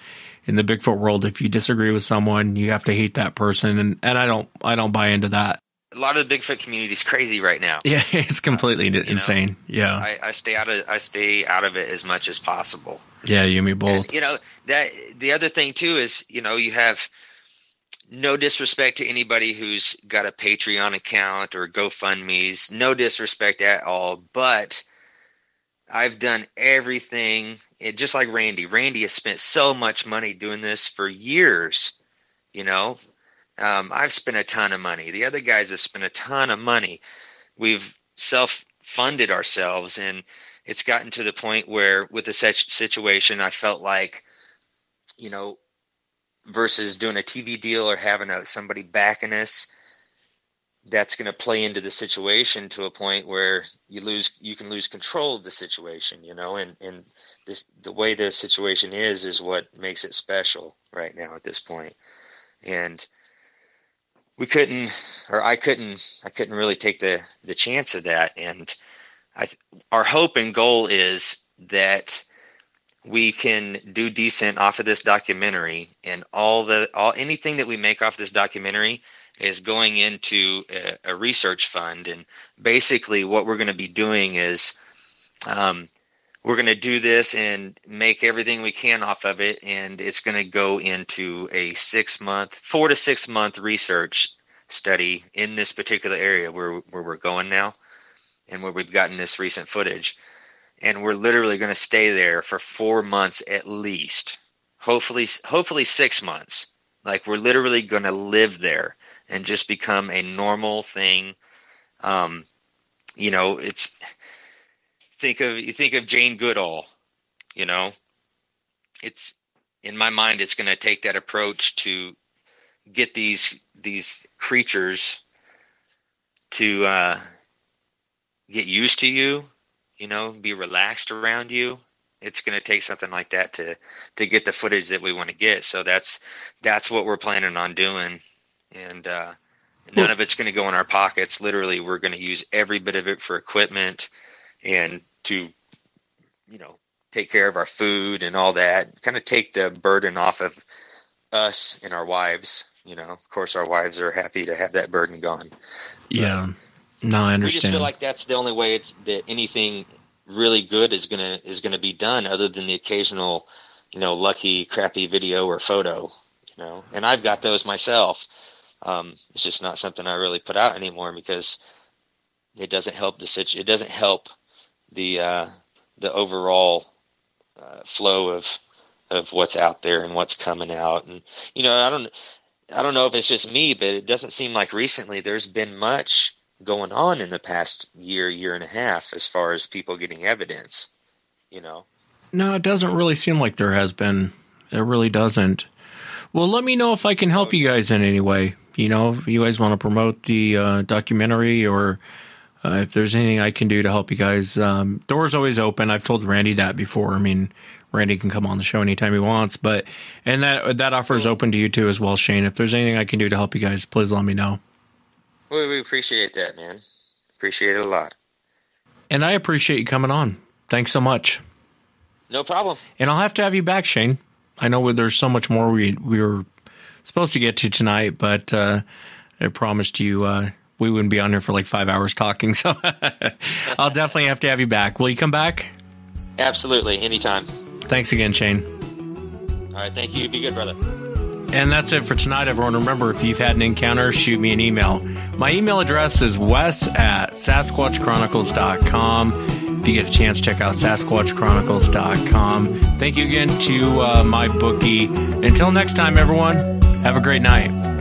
in the Bigfoot world, if you disagree with someone, you have to hate that person, and, and I don't I don't buy into that. a lot of the Bigfoot community is crazy right now. Yeah, it's completely insane. Yeah, I, I stay out of I stay out of it as much as possible. yeah, you and me both. you know that the other thing too is you know you have no disrespect to anybody who's got a patreon account or gofundme's no disrespect at all but i've done everything it, just like randy. Randy has spent so much money doing this for years you know? Um, i've spent a ton of money. The other guys have spent a ton of money. We've self-funded ourselves and it's gotten to the point where with the situation i felt like you know versus doing a tv deal or having a, somebody backing us that's going to play into the situation to a point where you lose you can lose control of the situation you know and and this the way the situation is is what makes it special right now at this point. And we couldn't or i couldn't i couldn't really take the the chance of that. And i our hope and goal is that we can do decent off of this documentary and all the all anything that we make off this documentary is going into a, a research fund and basically what we're going to be doing is um, we're going to do this and make everything we can off of it and it's going to go into a six month four to six month research study in this particular area where, where we're going now and where we've gotten this recent footage. And we're literally going to stay there for four months at least. Hopefully hopefully six months. Like we're literally going to live there and just become a normal thing um, you know it's think of you think of Jane Goodall, you know, it's in my mind it's going to take that approach to get these these creatures to uh, get used to you, you know, be relaxed around you. It's going to take something like that to to get the footage that we want to get. So that's that's what we're planning on doing, and uh, none of it's going to go in our pockets. Literally, we're going to use every bit of it for equipment and to you know take care of our food and all that kind of take the burden off of us and our wives you know of course our wives are happy to have that burden gone Yeah. No, I understand. we just feel like that's the only way it's that anything really good is gonna is gonna be done other than the occasional you know lucky crappy video or photo you know and i've got those myself um, it's just not something i really put out anymore because it doesn't help the situ- it doesn't help the uh, the overall uh, flow of of what's out there and what's coming out and you know i don't i don't know if it's just me but it doesn't seem like recently there's been much going on in the past year year and a half as far as people getting evidence you know No, it doesn't really seem like there has been. It really doesn't. Well, let me know if I can help you guys in any way. You know, if you guys want to promote the uh, documentary or uh, if there's anything I can do to help you guys. Um, door's always open. I've told Randy that before. I mean, Randy can come on the show anytime he wants, but and that that offer is open to you too as well, Shane. If there's anything I can do to help you guys, please let me know. we, we appreciate that man appreciate it a lot And I appreciate you coming on. Thanks so much. no problem And I'll have to have you back, Shane. I know there's so much more we we were supposed to get to tonight, but uh, I promised you uh, we wouldn't be on here for like five hours talking. So I'll definitely have to have you back. Will you come back? absolutely anytime Thanks again, Shane. all right thank you be good brother And that's it for tonight, everyone. Remember, if you've had an encounter, shoot me an email. My email address is wes at sasquatchchronicles.com. If you get a chance, check out sasquatchchronicles.com. Thank you again to uh, MyBookie. Until next time, everyone, have a great night.